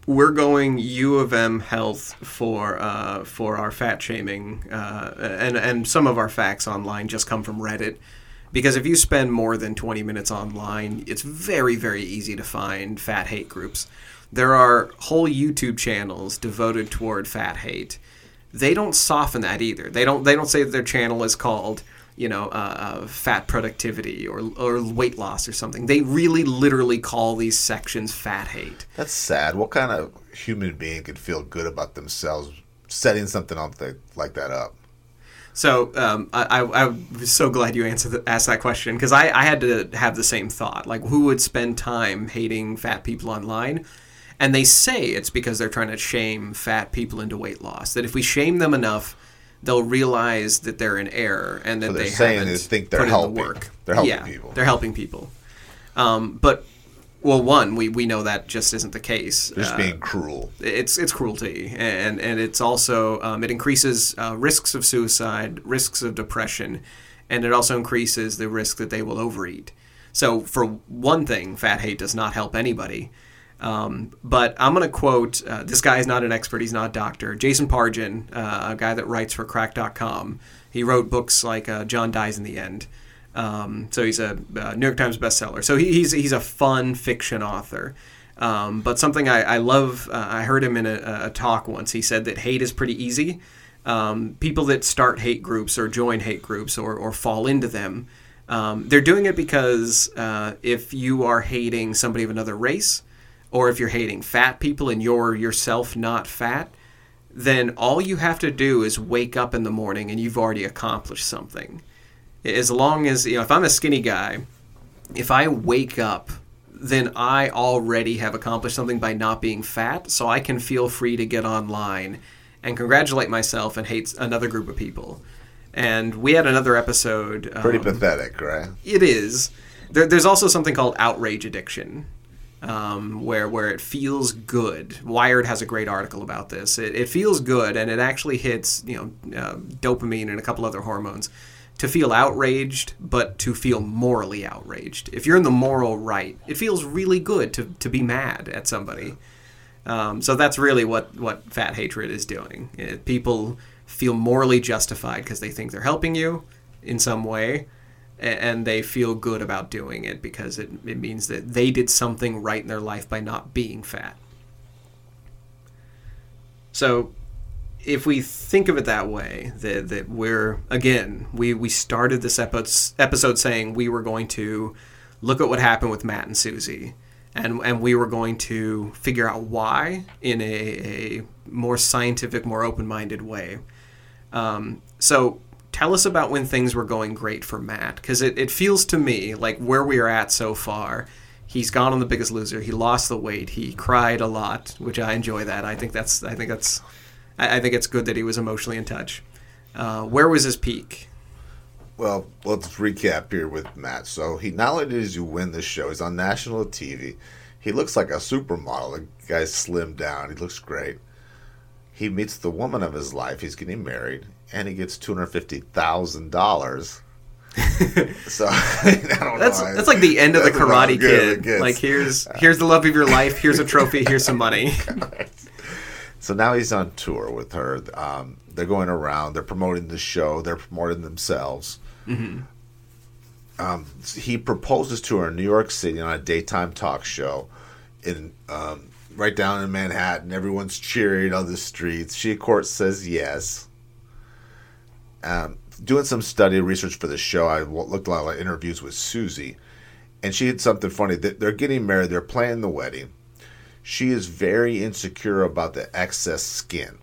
we're going U of M Health for uh, for our fat shaming, uh, and and some of our facts online just come from Reddit. Because if you spend more than 20 minutes online, it's very, very easy to find fat hate groups. There are whole YouTube channels devoted toward fat hate. They don't soften that either. They don't. They don't say that their channel is called, you know, uh, uh, fat productivity or or weight loss or something. They really, literally call these sections fat hate. That's sad. What kind of human being could feel good about themselves setting something up that, like that up? So um, I, I, I'm so glad you answered the, asked that question because I, I had to have the same thought. Like, who would spend time hating fat people online? And they say it's because they're trying to shame fat people into weight loss. That if we shame them enough, they'll realize that they're in error and that So they're they saying haven't they think they're put in helping. the work. They're helping yeah, people. They're helping people. Um, but well, one, we, we know that just isn't the case. They're just Uh, being cruel. it's it's cruelty and and it's also um, it increases uh, risks of suicide risks of depression and it also increases the risk that they will overeat so for one thing fat hate does not help anybody um, but i'm going to quote uh, this guy is not an expert he's not a doctor jason pargin uh, a guy that writes for cracked.com he wrote books like uh, john dies in the end um, so he's a uh, New York Times bestseller. So he, he's he's a fun fiction author. Um, but something I, I love, uh, I heard him in a, a talk once. He said that hate is pretty easy. Um, people that start hate groups or join hate groups or, or fall into them, um, they're doing it because uh, if you are hating somebody of another race, or if you're hating fat people and you're yourself not fat, then all you have to do is wake up in the morning and you've already accomplished something as long as you know if i'm a skinny guy if i wake up then i already have accomplished something by not being fat so i can feel free to get online and congratulate myself and hate another group of people and we had another episode Pretty um, pathetic, right? it is. There, there's also something called outrage addiction, um, where where it feels good. Wired has a great article about this. It, it feels good, and it actually hits you know uh, dopamine and a couple other hormones to feel outraged, but to feel morally outraged. If you're in the moral right, it feels really good to to be mad at somebody. Um, so that's really what, what fat hatred is doing. It, people feel morally justified because they think they're helping you in some way, and they feel good about doing it because it, it means that they did something right in their life by not being fat. So if we think of it that way, that, that we're, again, we, we started this epi- episode saying we were going to look at what happened with Matt and Suzy and and we were going to figure out why in a, a more scientific, more open minded way. Um, so tell us about when things were going great for Matt, because it, it feels to me like where we are at so far. He's gone on the Biggest Loser. He lost the weight. He cried a lot, which I enjoy. That I think that's I think that's I, I think it's good that he was emotionally in touch. Uh, where was his peak? Well, let's recap here with Matt. So he not only does he win this show, he's on national TV. He looks like a supermodel. The guy's slimmed down. He looks great. He meets the woman of his life. He's getting married, and he gets two hundred fifty thousand dollars. so I don't That's know. that's like the end of the That's about Karate as good as it Kid. Like here's here's the love of your life. Here's a trophy. Here's some money. So now he's on tour with her. Um, they're going around. They're promoting the show. They're promoting themselves. Um, he proposes to her in New York City on a daytime talk show, in um, right down in Manhattan. Everyone's cheering on the streets. She, of course, says yes. Um, doing some study research for the show, I looked a lot of interviews with Suzy, and she had something funny. That they're getting married. They're planning the wedding she is very insecure about the excess skin.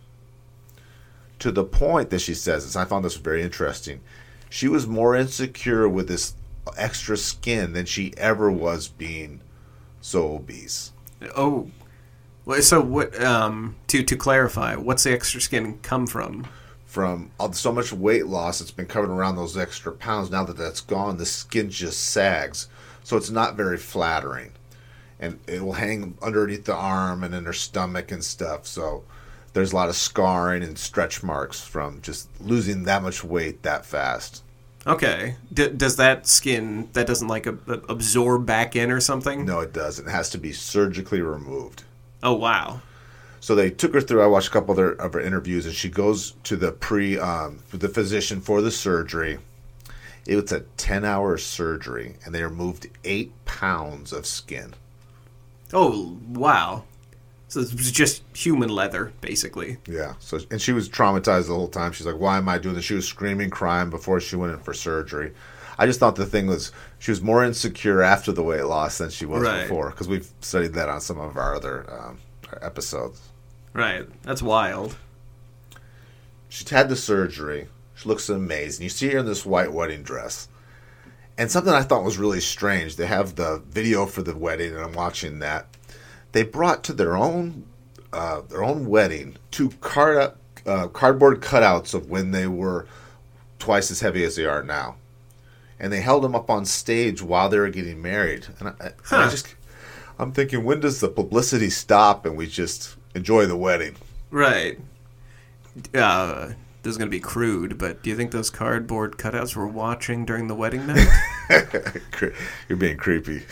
To the point that she says this, I found this very interesting. She was more insecure with this extra skin than she ever was being so obese. Oh, so what? Um, to to clarify, what's the extra skin come from? From all, so much weight loss that's been covered around those extra pounds, now that that's gone, the skin just sags. So it's not very flattering. And it will hang underneath the arm and in her stomach and stuff. So there's a lot of scarring and stretch marks from just losing that much weight that fast. Okay, D- does that skin that doesn't like ab- ab- absorb back in or something? No, it doesn't. It has to be surgically removed. Oh wow. So they took her through. I watched a couple of her, of her interviews, and she goes to the pre, um, the physician for the surgery, It was a 10 hour surgery, and they removed eight pounds of skin. Oh wow! So was just human leather, basically. Yeah. So, and she was traumatized the whole time. She's like, "Why am I doing this?" She was screaming, crying before she went in for surgery. I just thought the thing was she was more insecure after the weight loss than she was Right. before because we've studied that on some of our other um, episodes. Right. That's wild. She had the surgery. She looks amazing. You see her in this white wedding dress. And something I thought was really strange. They have the video for the wedding, and I'm watching that. They brought to their own uh, their own wedding two card uh, cardboard cutouts of when they were twice as heavy as they are now, and they held them up on stage while they were getting married. And I, I- I Huh. just I'm thinking, when does the publicity stop and we just enjoy the wedding? Right. Uh, this is going to be crude, but do you think those cardboard cutouts were watching during the wedding night? You're being creepy.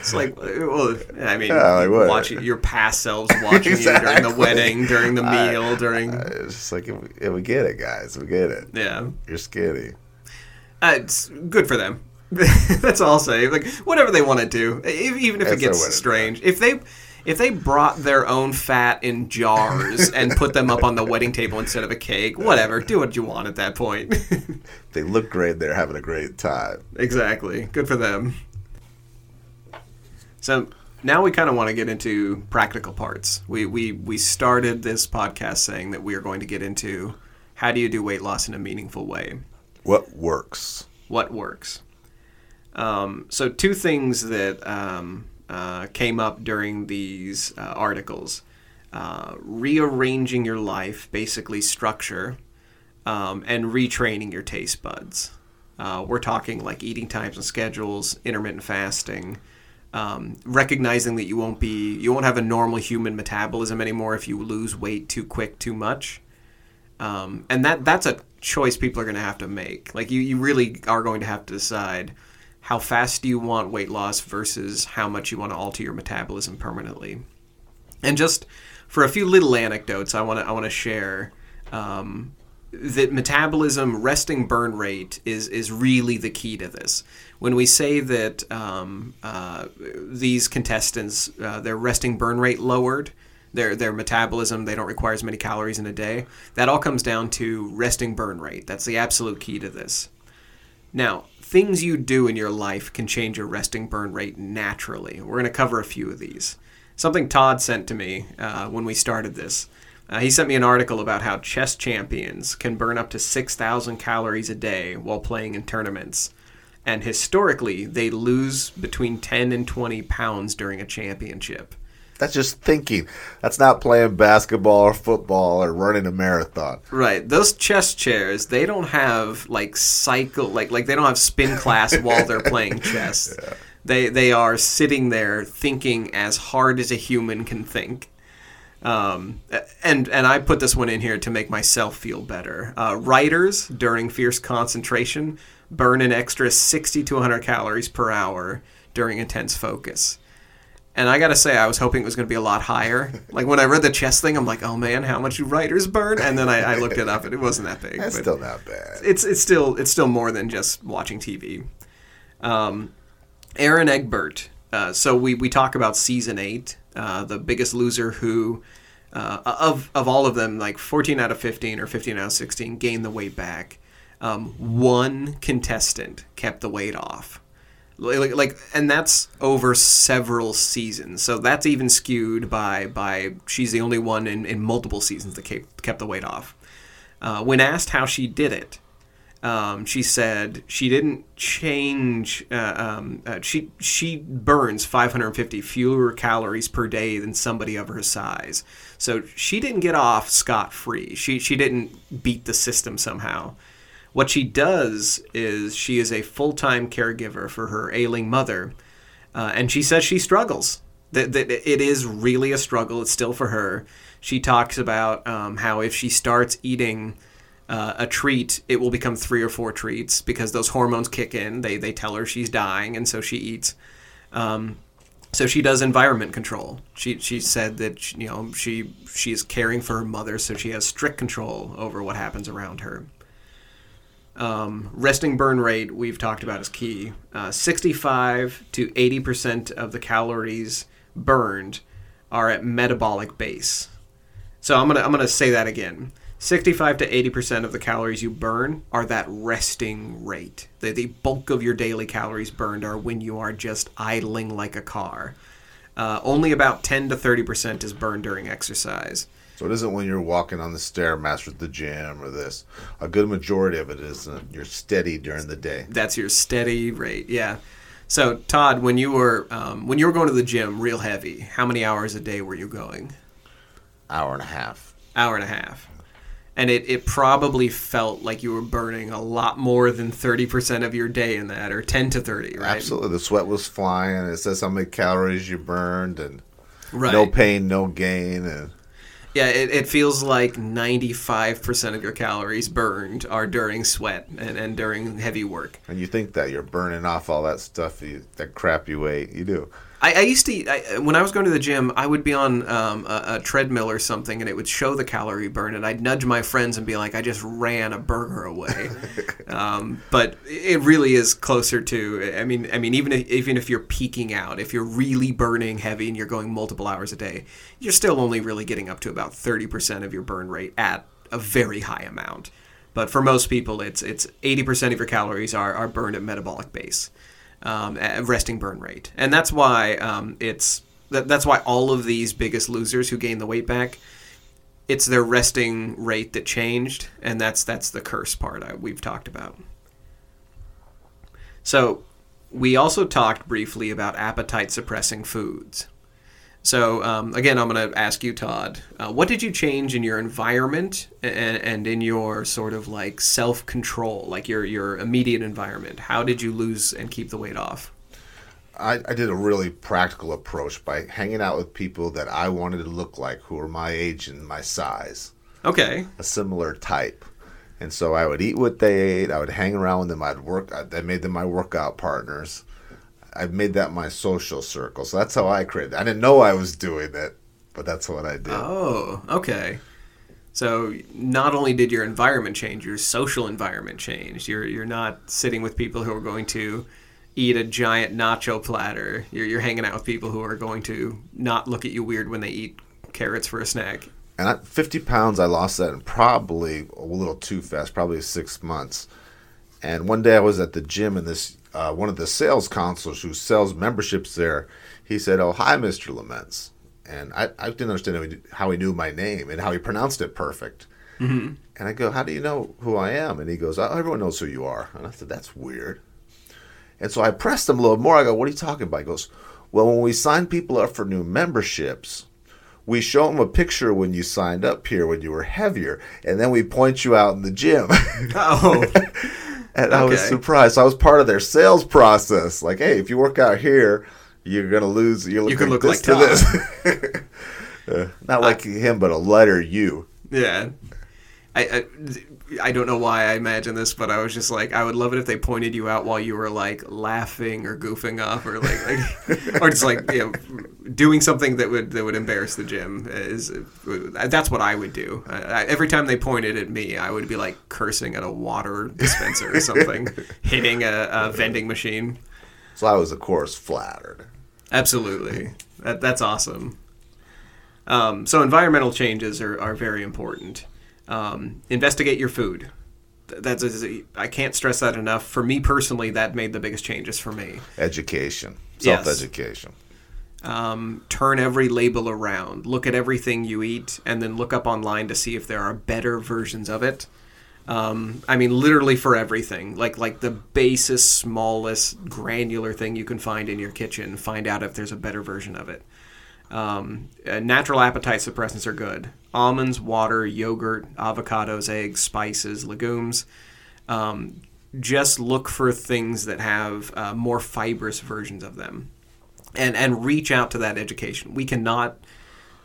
It's like, well, I mean, Yeah, like watching your past selves watching you during the wedding, during the meal, during It's just like, yeah, we get it, guys. We get it. yeah, You're skinny. Uh, it's good for them. That's all I'll say. Like whatever they want to do, e- even if it That's their gets strange. If they if they brought their own fat in jars and put them up on the wedding table instead of a cake, whatever. Do what you want at that point. They look great. They're having a great time. Exactly. Good for them. So now we kind of want to get into practical parts. We, we we started this podcast saying that we are going to get into how do you do weight loss in a meaningful way. What works? What works? Um, so two things that um, uh, came up during these uh, articles: uh, rearranging your life, basically structure, um, and retraining your taste buds. Uh, we're talking like eating times and schedules, intermittent fasting, um, recognizing that you won't be, you won't have a normal human metabolism anymore if you lose weight too quick, too much. Um, and that that's a choice people are going to have to make. Like you, you really are going to have to decide how fast do you want weight loss versus how much you want to alter your metabolism permanently. And just for a few little anecdotes, I want to I want to share um, that metabolism, resting burn rate is is really the key to this. When we say that um, uh, these contestants, uh, their resting burn rate lowered, their their metabolism, they don't require as many calories in a day. That all comes down to resting burn rate. That's the absolute key to this. Now, things you do in your life can change your resting burn rate naturally. We're going to cover a few of these. Something Todd sent to me uh, when we started this. Uh, he sent me an article about how chess champions can burn up to 6,000 calories a day while playing in tournaments. And historically, they lose between 10 and 20 pounds during a championship. That's just thinking. That's not playing basketball or football or running a marathon. Right. Those chess chairs, they don't have like cycle like like they don't have spin class while they're playing chess. They they are sitting there thinking as hard as a human can think. Um, and and I put this one in here to make myself feel better. Uh, writers during fierce concentration burn an extra 60 to 100 calories per hour during intense focus. And I gotta say, I was hoping it was gonna be a lot higher. Like when I read the chess thing, I'm like, oh man, how much do writers burn? And then I, I looked it up, and it wasn't that big. That's but still not bad. it's it's still it's still more than just watching TV. Um, Erinn Egbert. Uh, so we, we talk about season eight, uh, the Biggest Loser, who uh, of of all of them, like 14 out of 15 or 15 out of 16, gained the weight back. Um, one contestant kept the weight off. Like, like, and that's over several seasons. So that's even skewed by by she's the only one in, in multiple seasons that kept kept the weight off. Uh, when asked how she did it, um, she said she didn't change. Uh, um, uh, she she burns 550 fewer calories per day than somebody of her size. So she didn't get off scot free. She she didn't beat the system somehow. What she does is she is a full time caregiver for her ailing mother, uh, and she says she struggles. That, that it is really a struggle. It's still for her. She talks about um, how if she starts eating uh, a treat, it will become three or four treats because those hormones kick in. They they tell her she's dying, and so she eats. Um, so she does environment control. She she said that you know she she is caring for her mother, so she has strict control over what happens around her. Um, resting burn rate we've talked about is key. Uh, 65 to 80 percent of the calories burned are at metabolic base. So I'm gonna I'm gonna say that again. 65 to 80 percent of the calories you burn are that resting rate. The, the bulk of your daily calories burned are when you are just idling like a car. Uh, only about 10 to 30 percent is burned during exercise. So it isn't when you're walking on the stairmaster at the gym or this. A good majority of it is you're steady during the day. That's your steady rate, yeah. So Todd, when you were um, when you were going to the gym real heavy, how many hours a day were you going? Hour and a half. Hour and a half. And it, it probably felt like you were burning a lot more than 30% of your day in that, or 10 to 30, right? Absolutely. The sweat was flying. It says how many calories you burned and Right. no pain, no gain. And Yeah, it, it feels like 95% of your calories burned are during sweat and, and during heavy work. And you think that you're burning off all that stuff, you, that crap you ate. You do. I, I used to, I, when I was going to the gym, I would be on um, a, a treadmill or something, and it would show the calorie burn, and I'd nudge my friends and be like, "I just ran a burger away." um, but it really is closer to. I mean, I mean, even if, even if you're peaking out, if you're really burning heavy and you're going multiple hours a day, you're still only really getting up to about thirty percent of your burn rate at a very high amount. But for most people, it's it's eighty percent of your calories are, are burned at metabolic base um, resting burn rate, and that's why um, it's that, that's why all of these biggest losers who gain the weight back, it's their resting rate that changed, and that's that's the curse part I, we've talked about. So, we also talked briefly about appetite suppressing foods. So um, again, I'm going to ask you, Todd, uh, what did you change in your environment and, and in your sort of like self control, like your your immediate environment? How did you lose and keep the weight off? I, I did a really practical approach by hanging out with people that I wanted to look like, who were my age and my size, Okay, a similar type. And so I would eat what they ate. I would hang around with them. I'd work. I I made them my workout partners. I made that my social circle. So that's how I created. I didn't know I was doing it, but that's what I did. Oh, okay. So not only did your environment change, your social environment changed. You're you're not sitting with people who are going to eat a giant nacho platter. You're you're hanging out with people who are going to not look at you weird when they eat carrots for a snack. and I, 50 pounds i lost that in probably a little too fast probably six months and one day i was at the gym and this uh, one of the sales counselors who sells memberships there he said oh hi mr laments. And i, I didn't understand how he, how he knew my name and how he pronounced it perfect. Mm-hmm. and i go how do you know who i am? And he goes oh, everyone knows who you are. And i said that's weird. And so i pressed him a little more. I go what are you talking about? He goes well when we sign people up for new memberships we show them a picture when you signed up here when you were heavier, and then we point you out in the gym. Oh, and I was surprised. So I was part of their sales process. Like, hey, if you work out here, you're gonna lose. You look You like look this like to this. Uh, not like him, but a letter U. yeah. I, I I don't know why I imagine this, but I was just like, I would love it if they pointed you out while you were like laughing or goofing off or like, like or just like you know, doing something that would that would embarrass the gym. Is that's what I would do. I, I, every time they pointed at me, I would be like cursing at a water dispenser or something, hitting a, a vending machine. So I was, of course, flattered. Absolutely. That, that's awesome. Um, so environmental changes are, are very important. Um, investigate your food. That's I can't stress that enough. For me personally, that made the biggest changes for me. Education, self-education. Um, turn every label around. Look at everything you eat, and then look up online to see if there are better versions of it. Um, I mean, literally for everything, like like the basest, smallest, granular thing you can find in your kitchen. Find out if there's a better version of it. Um, uh, natural appetite suppressants are good. Almonds, water, yogurt, avocados, eggs, spices, legumes. Um, just look for things that have uh, more fibrous versions of them, and and reach out to that education. We cannot.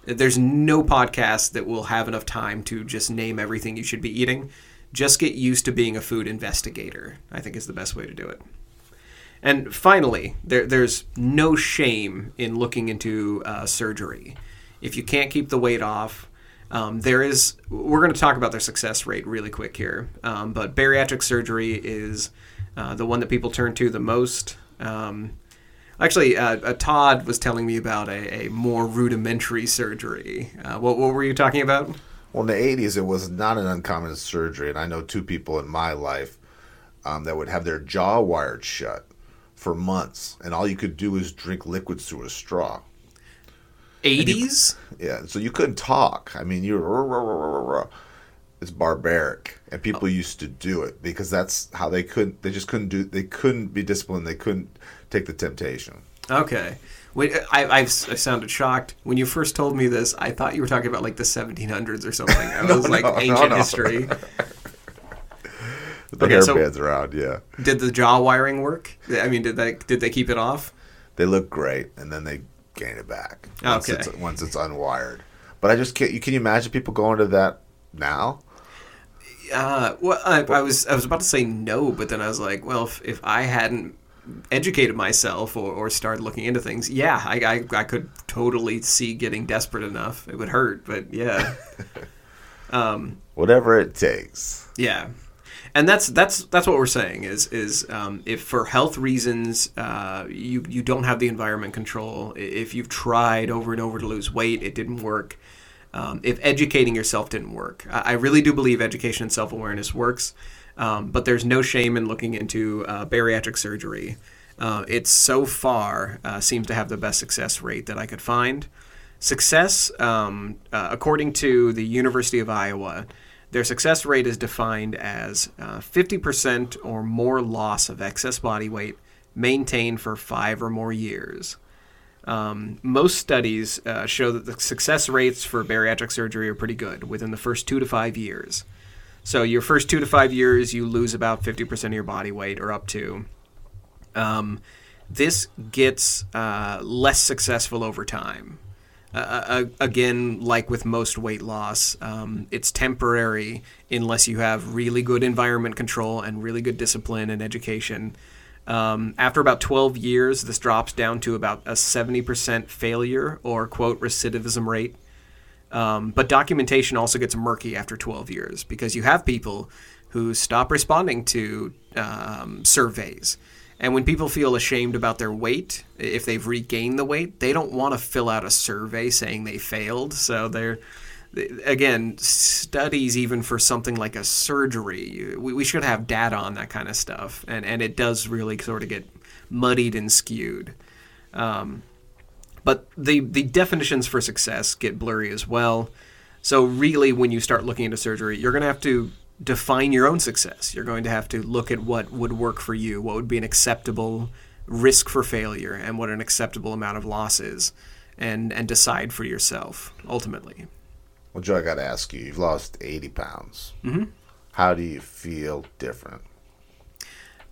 There's no podcast that will have enough time to just name everything you should be eating. Just get used to being a food investigator. I think is the best way to do it. And finally, there, there's no shame in looking into uh, surgery. If you can't keep the weight off, Um, there is, we're going to talk about their success rate really quick here, um, but bariatric surgery is uh, the one that people turn to the most. Um, actually, uh, uh, Todd was telling me about a, a more rudimentary surgery. Uh, what, what were you talking about? Well, in the 80s, it was not an uncommon surgery, and I know two people in my life um, that would have their jaw wired shut for months, and all you could do is drink liquids through a straw. 80s? Yeah, so you couldn't talk. I mean, you're it's barbaric, and people oh. used to do it because that's how they couldn't. They just couldn't do. They couldn't be disciplined. They couldn't take the temptation. Okay. Wait, I, I've, I sounded shocked when you first told me this. I thought you were talking about like the 1700s or something. I No, was like no, ancient no. history. The Okay, hair so- bands around, yeah. Did the jaw wiring work? I mean, did they did they keep it off? They look great, and then they gain it back once, Okay. it's, once it's unwired. But I just can't. You can you imagine people going to that now? Uh, well, I, I was I was about to say no, but then I was like, well, if, if I hadn't educated myself or, or started looking into things, yeah, I, I I could totally see getting desperate enough. It would hurt, but yeah, um, Whatever it takes. yeah. And that's that's that's what we're saying is is um, if for health reasons uh, you you don't have the environment control, if you've tried over and over to lose weight, it didn't work. Um, if educating yourself didn't work, I, I really do believe education and self awareness works. Um, but there's no shame in looking into uh, bariatric surgery. Uh, it so far uh, seems to have the best success rate that I could find. Success, um, uh, according to the University of Iowa, their success rate is defined as uh, 50% or more loss of excess body weight maintained for five or more years. Um, most studies uh, show that the success rates for bariatric surgery are pretty good within the first two to five years. So, your first two to five years, you lose about 50% of your body weight or up to. Um, this gets uh, less successful over time. Uh, again, like with most weight loss, um, it's temporary unless you have really good environment control and really good discipline and education. Um, after about 12 years, this drops down to about a 70% failure or quote recidivism rate. Um, but documentation also gets murky after 12 years because you have people who stop responding to um, surveys. And when people feel ashamed about their weight, if they've regained the weight, they don't want to fill out a survey saying they failed. So they're, again, studies even for something like a surgery, we, should have data on that kind of stuff. And, and it does really sort of get muddied and skewed. Um, but the the definitions for success get blurry as well. So really, when you start looking into surgery, you're going to have to define your own success. You're going to have to look at what would work for you, what would be an acceptable risk for failure, and what an acceptable amount of loss is, and and decide for yourself ultimately. Well, Joe, I got to ask you. You've lost eighty pounds. Mm-hmm. How do you feel different?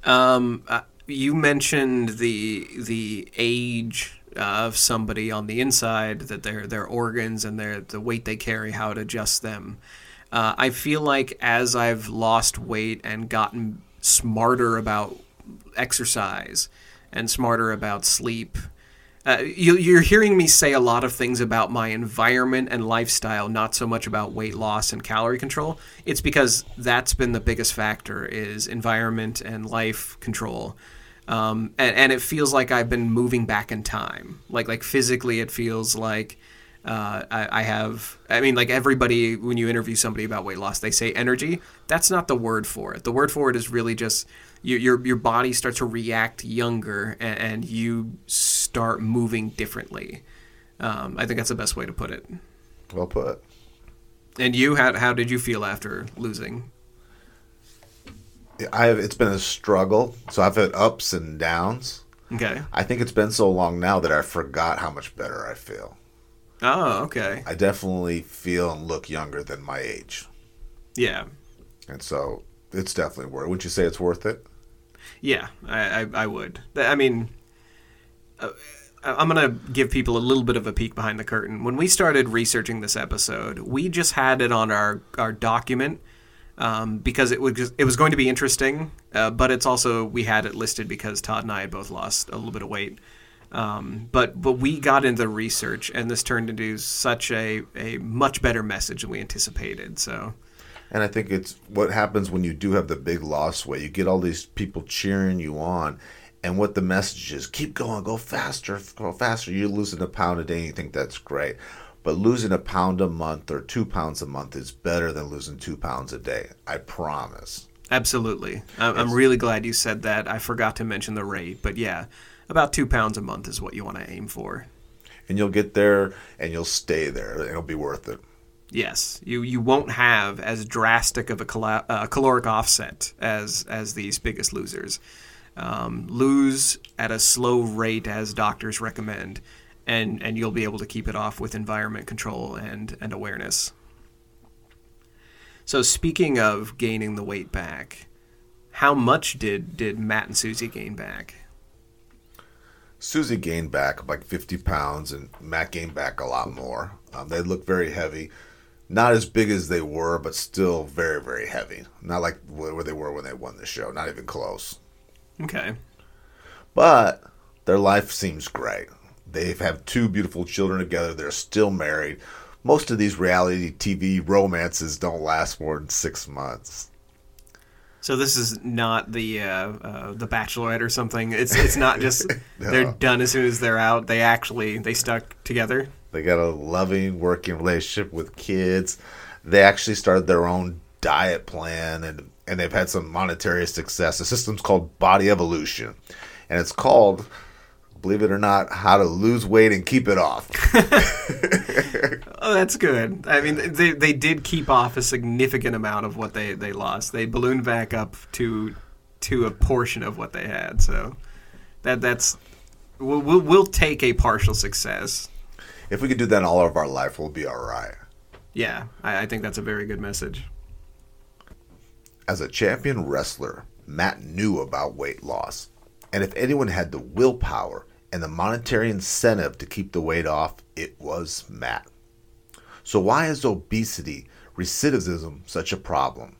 Um, uh, you mentioned the the age of somebody on the inside, that their their organs and their the weight they carry, how it adjusts them. Uh, I feel like as I've lost weight and gotten smarter about exercise and smarter about sleep, uh, you, you're hearing me say a lot of things about my environment and lifestyle, not so much about weight loss and calorie control. It's because that's been the biggest factor is environment and life control. Um, and, and it feels like I've been moving back in time. Like like physically, it feels like uh, I, I have. I mean, like everybody, when you interview somebody about weight loss, they say energy. That's not the word for it. The word for it is really just your your, your body starts to react younger, and, and you start moving differently. Um, I think that's the best way to put it. Well put. And you, how, how did you feel after losing? I have. It's been a struggle. So I've had ups and downs. Okay. I think it's been so long now that I forgot how much better I feel. Oh, okay. I definitely feel and look younger than my age, Yeah. and so it's definitely worth. Wouldn't you say it's worth it? Yeah, I, I, I would. I mean, uh, I'm going to give people a little bit of a peek behind the curtain. When we started researching this episode, we just had it on our, our document um, because it was it was going to be interesting, uh, but it's also we had it listed because Todd and I had both lost a little bit of weight. Um, but but we got into the research, and this turned into such a, a much better message than we anticipated. So And I think it's what happens when you do have the big loss weight. You get all these people cheering you on. And what the message is keep going, go faster, go faster. You're losing a pound a day and you think that's great. But losing a pound a month or two pounds a month is better than losing two pounds a day. I promise. absolutely, I'm, I'm really glad you said that. I forgot to mention the rate, but yeah, about two pounds a month is what you want to aim for. And you'll get there and you'll stay there. It'll be worth it. Yes, you you won't have as drastic of a cala- uh, caloric offset as as these biggest losers. Um, lose at a slow rate as doctors recommend, and and you'll be able to keep it off with environment control and and awareness. So speaking of gaining the weight back, how much did did Matt and Suzy gain back? Suzy gained back like 50 pounds, and Matt gained back a lot more. Um, they look very heavy. Not as big as they were, but still very, very heavy. Not like where they were when they won the show. Not even close. Okay. But their life seems great. They have two beautiful children together. They're still married. Most of these reality TV romances don't last more than six months. So this is not the uh, uh, the Bachelorette or something. It's it's not just they're done as soon as they're out. They actually they stuck together. They got a loving working relationship with kids. They actually started their own diet plan and and they've had some monetary success. The system's called Body Evolution. And it's called, believe it or not, how to lose weight and keep it off. Oh, that's good. I mean, they they did keep off a significant amount of what they they lost. They ballooned back up to to a portion of what they had. So that that's we'll we'll, we'll take a partial success. If we could do that all of our life, we'll be all right. Yeah, I, I think that's a very good message. As a champion wrestler, Matt knew about weight loss. And if anyone had the willpower and the monetary incentive to keep the weight off, it was Matt. So, why is obesity, recidivism, such a problem?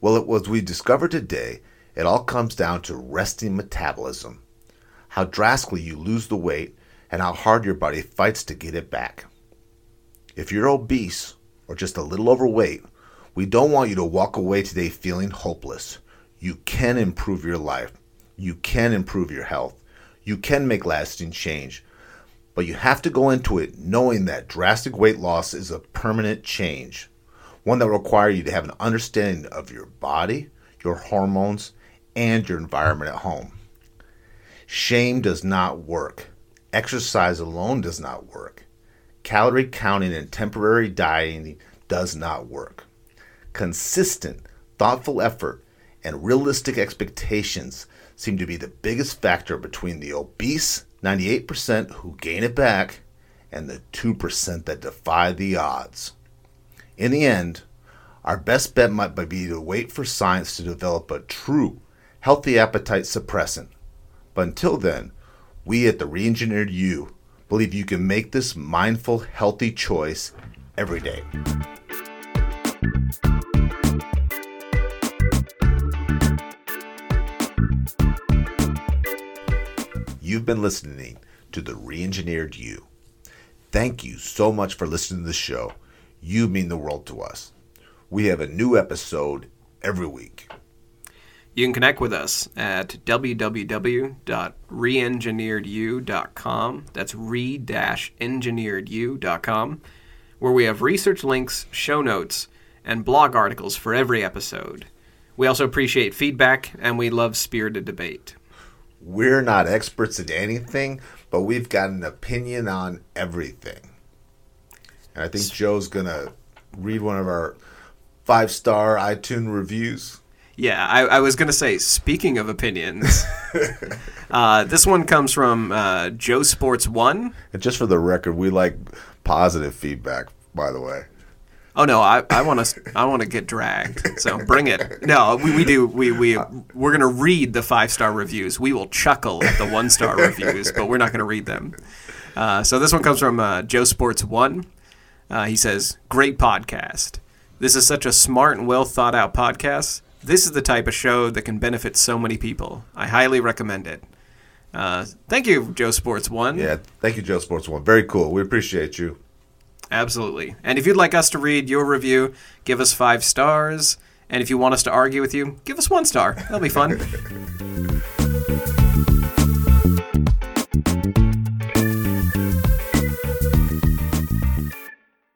Well, it was we discovered today, it all comes down to resting metabolism. How drastically you lose the weight and how hard your body fights to get it back. If you're obese or just a little overweight, we don't want you to walk away today feeling hopeless. You can improve your life. You can improve your health. You can make lasting change. But you have to go into it knowing that drastic weight loss is a permanent change, one that will require you to have an understanding of your body, your hormones, and your environment at home. Shame does not work. Exercise alone does not work. Calorie counting and temporary dieting does not work. Consistent, thoughtful effort and realistic expectations seem to be the biggest factor between the obese 98% who gain it back and the 2% that defy the odds. In the end, our best bet might be to wait for science to develop a true healthy appetite suppressant. But until then, we at the Reengineered You believe you can make this mindful, healthy choice every day. You've been listening to the Reengineered You. Thank you so much for listening to the show. You mean the world to us. We have a new episode every week. You can connect with us at www.reengineeredyou.com. That's re-engineeredyou.com, where we have research links, show notes, and blog articles for every episode. We also appreciate feedback, and we love spirited debate. We're not experts at anything, but we've got an opinion on everything. And I think Joe's going to read one of our five star iTunes reviews. Yeah, I, I was going to say, speaking of opinions, uh, this one comes from uh, Joe Sports One. And just for the record, we like positive feedback, by the way. Oh no, I, I want to I want to get dragged. So bring it. No, we, we do we we we're gonna read the five star reviews. We will chuckle at the one star reviews, but we're not gonna read them. Uh, so this one comes from uh, Joe Sports One. Uh, he says, "Great podcast. This is such a smart and well thought out podcast. This is the type of show that can benefit so many people. I highly recommend it. Uh, thank you, Joe Sports One. Yeah, thank you, Joe Sports One. Very cool. We appreciate you. Absolutely. And if you'd like us to read your review, give us five stars. And if you want us to argue with you, give us one star. That'll be fun.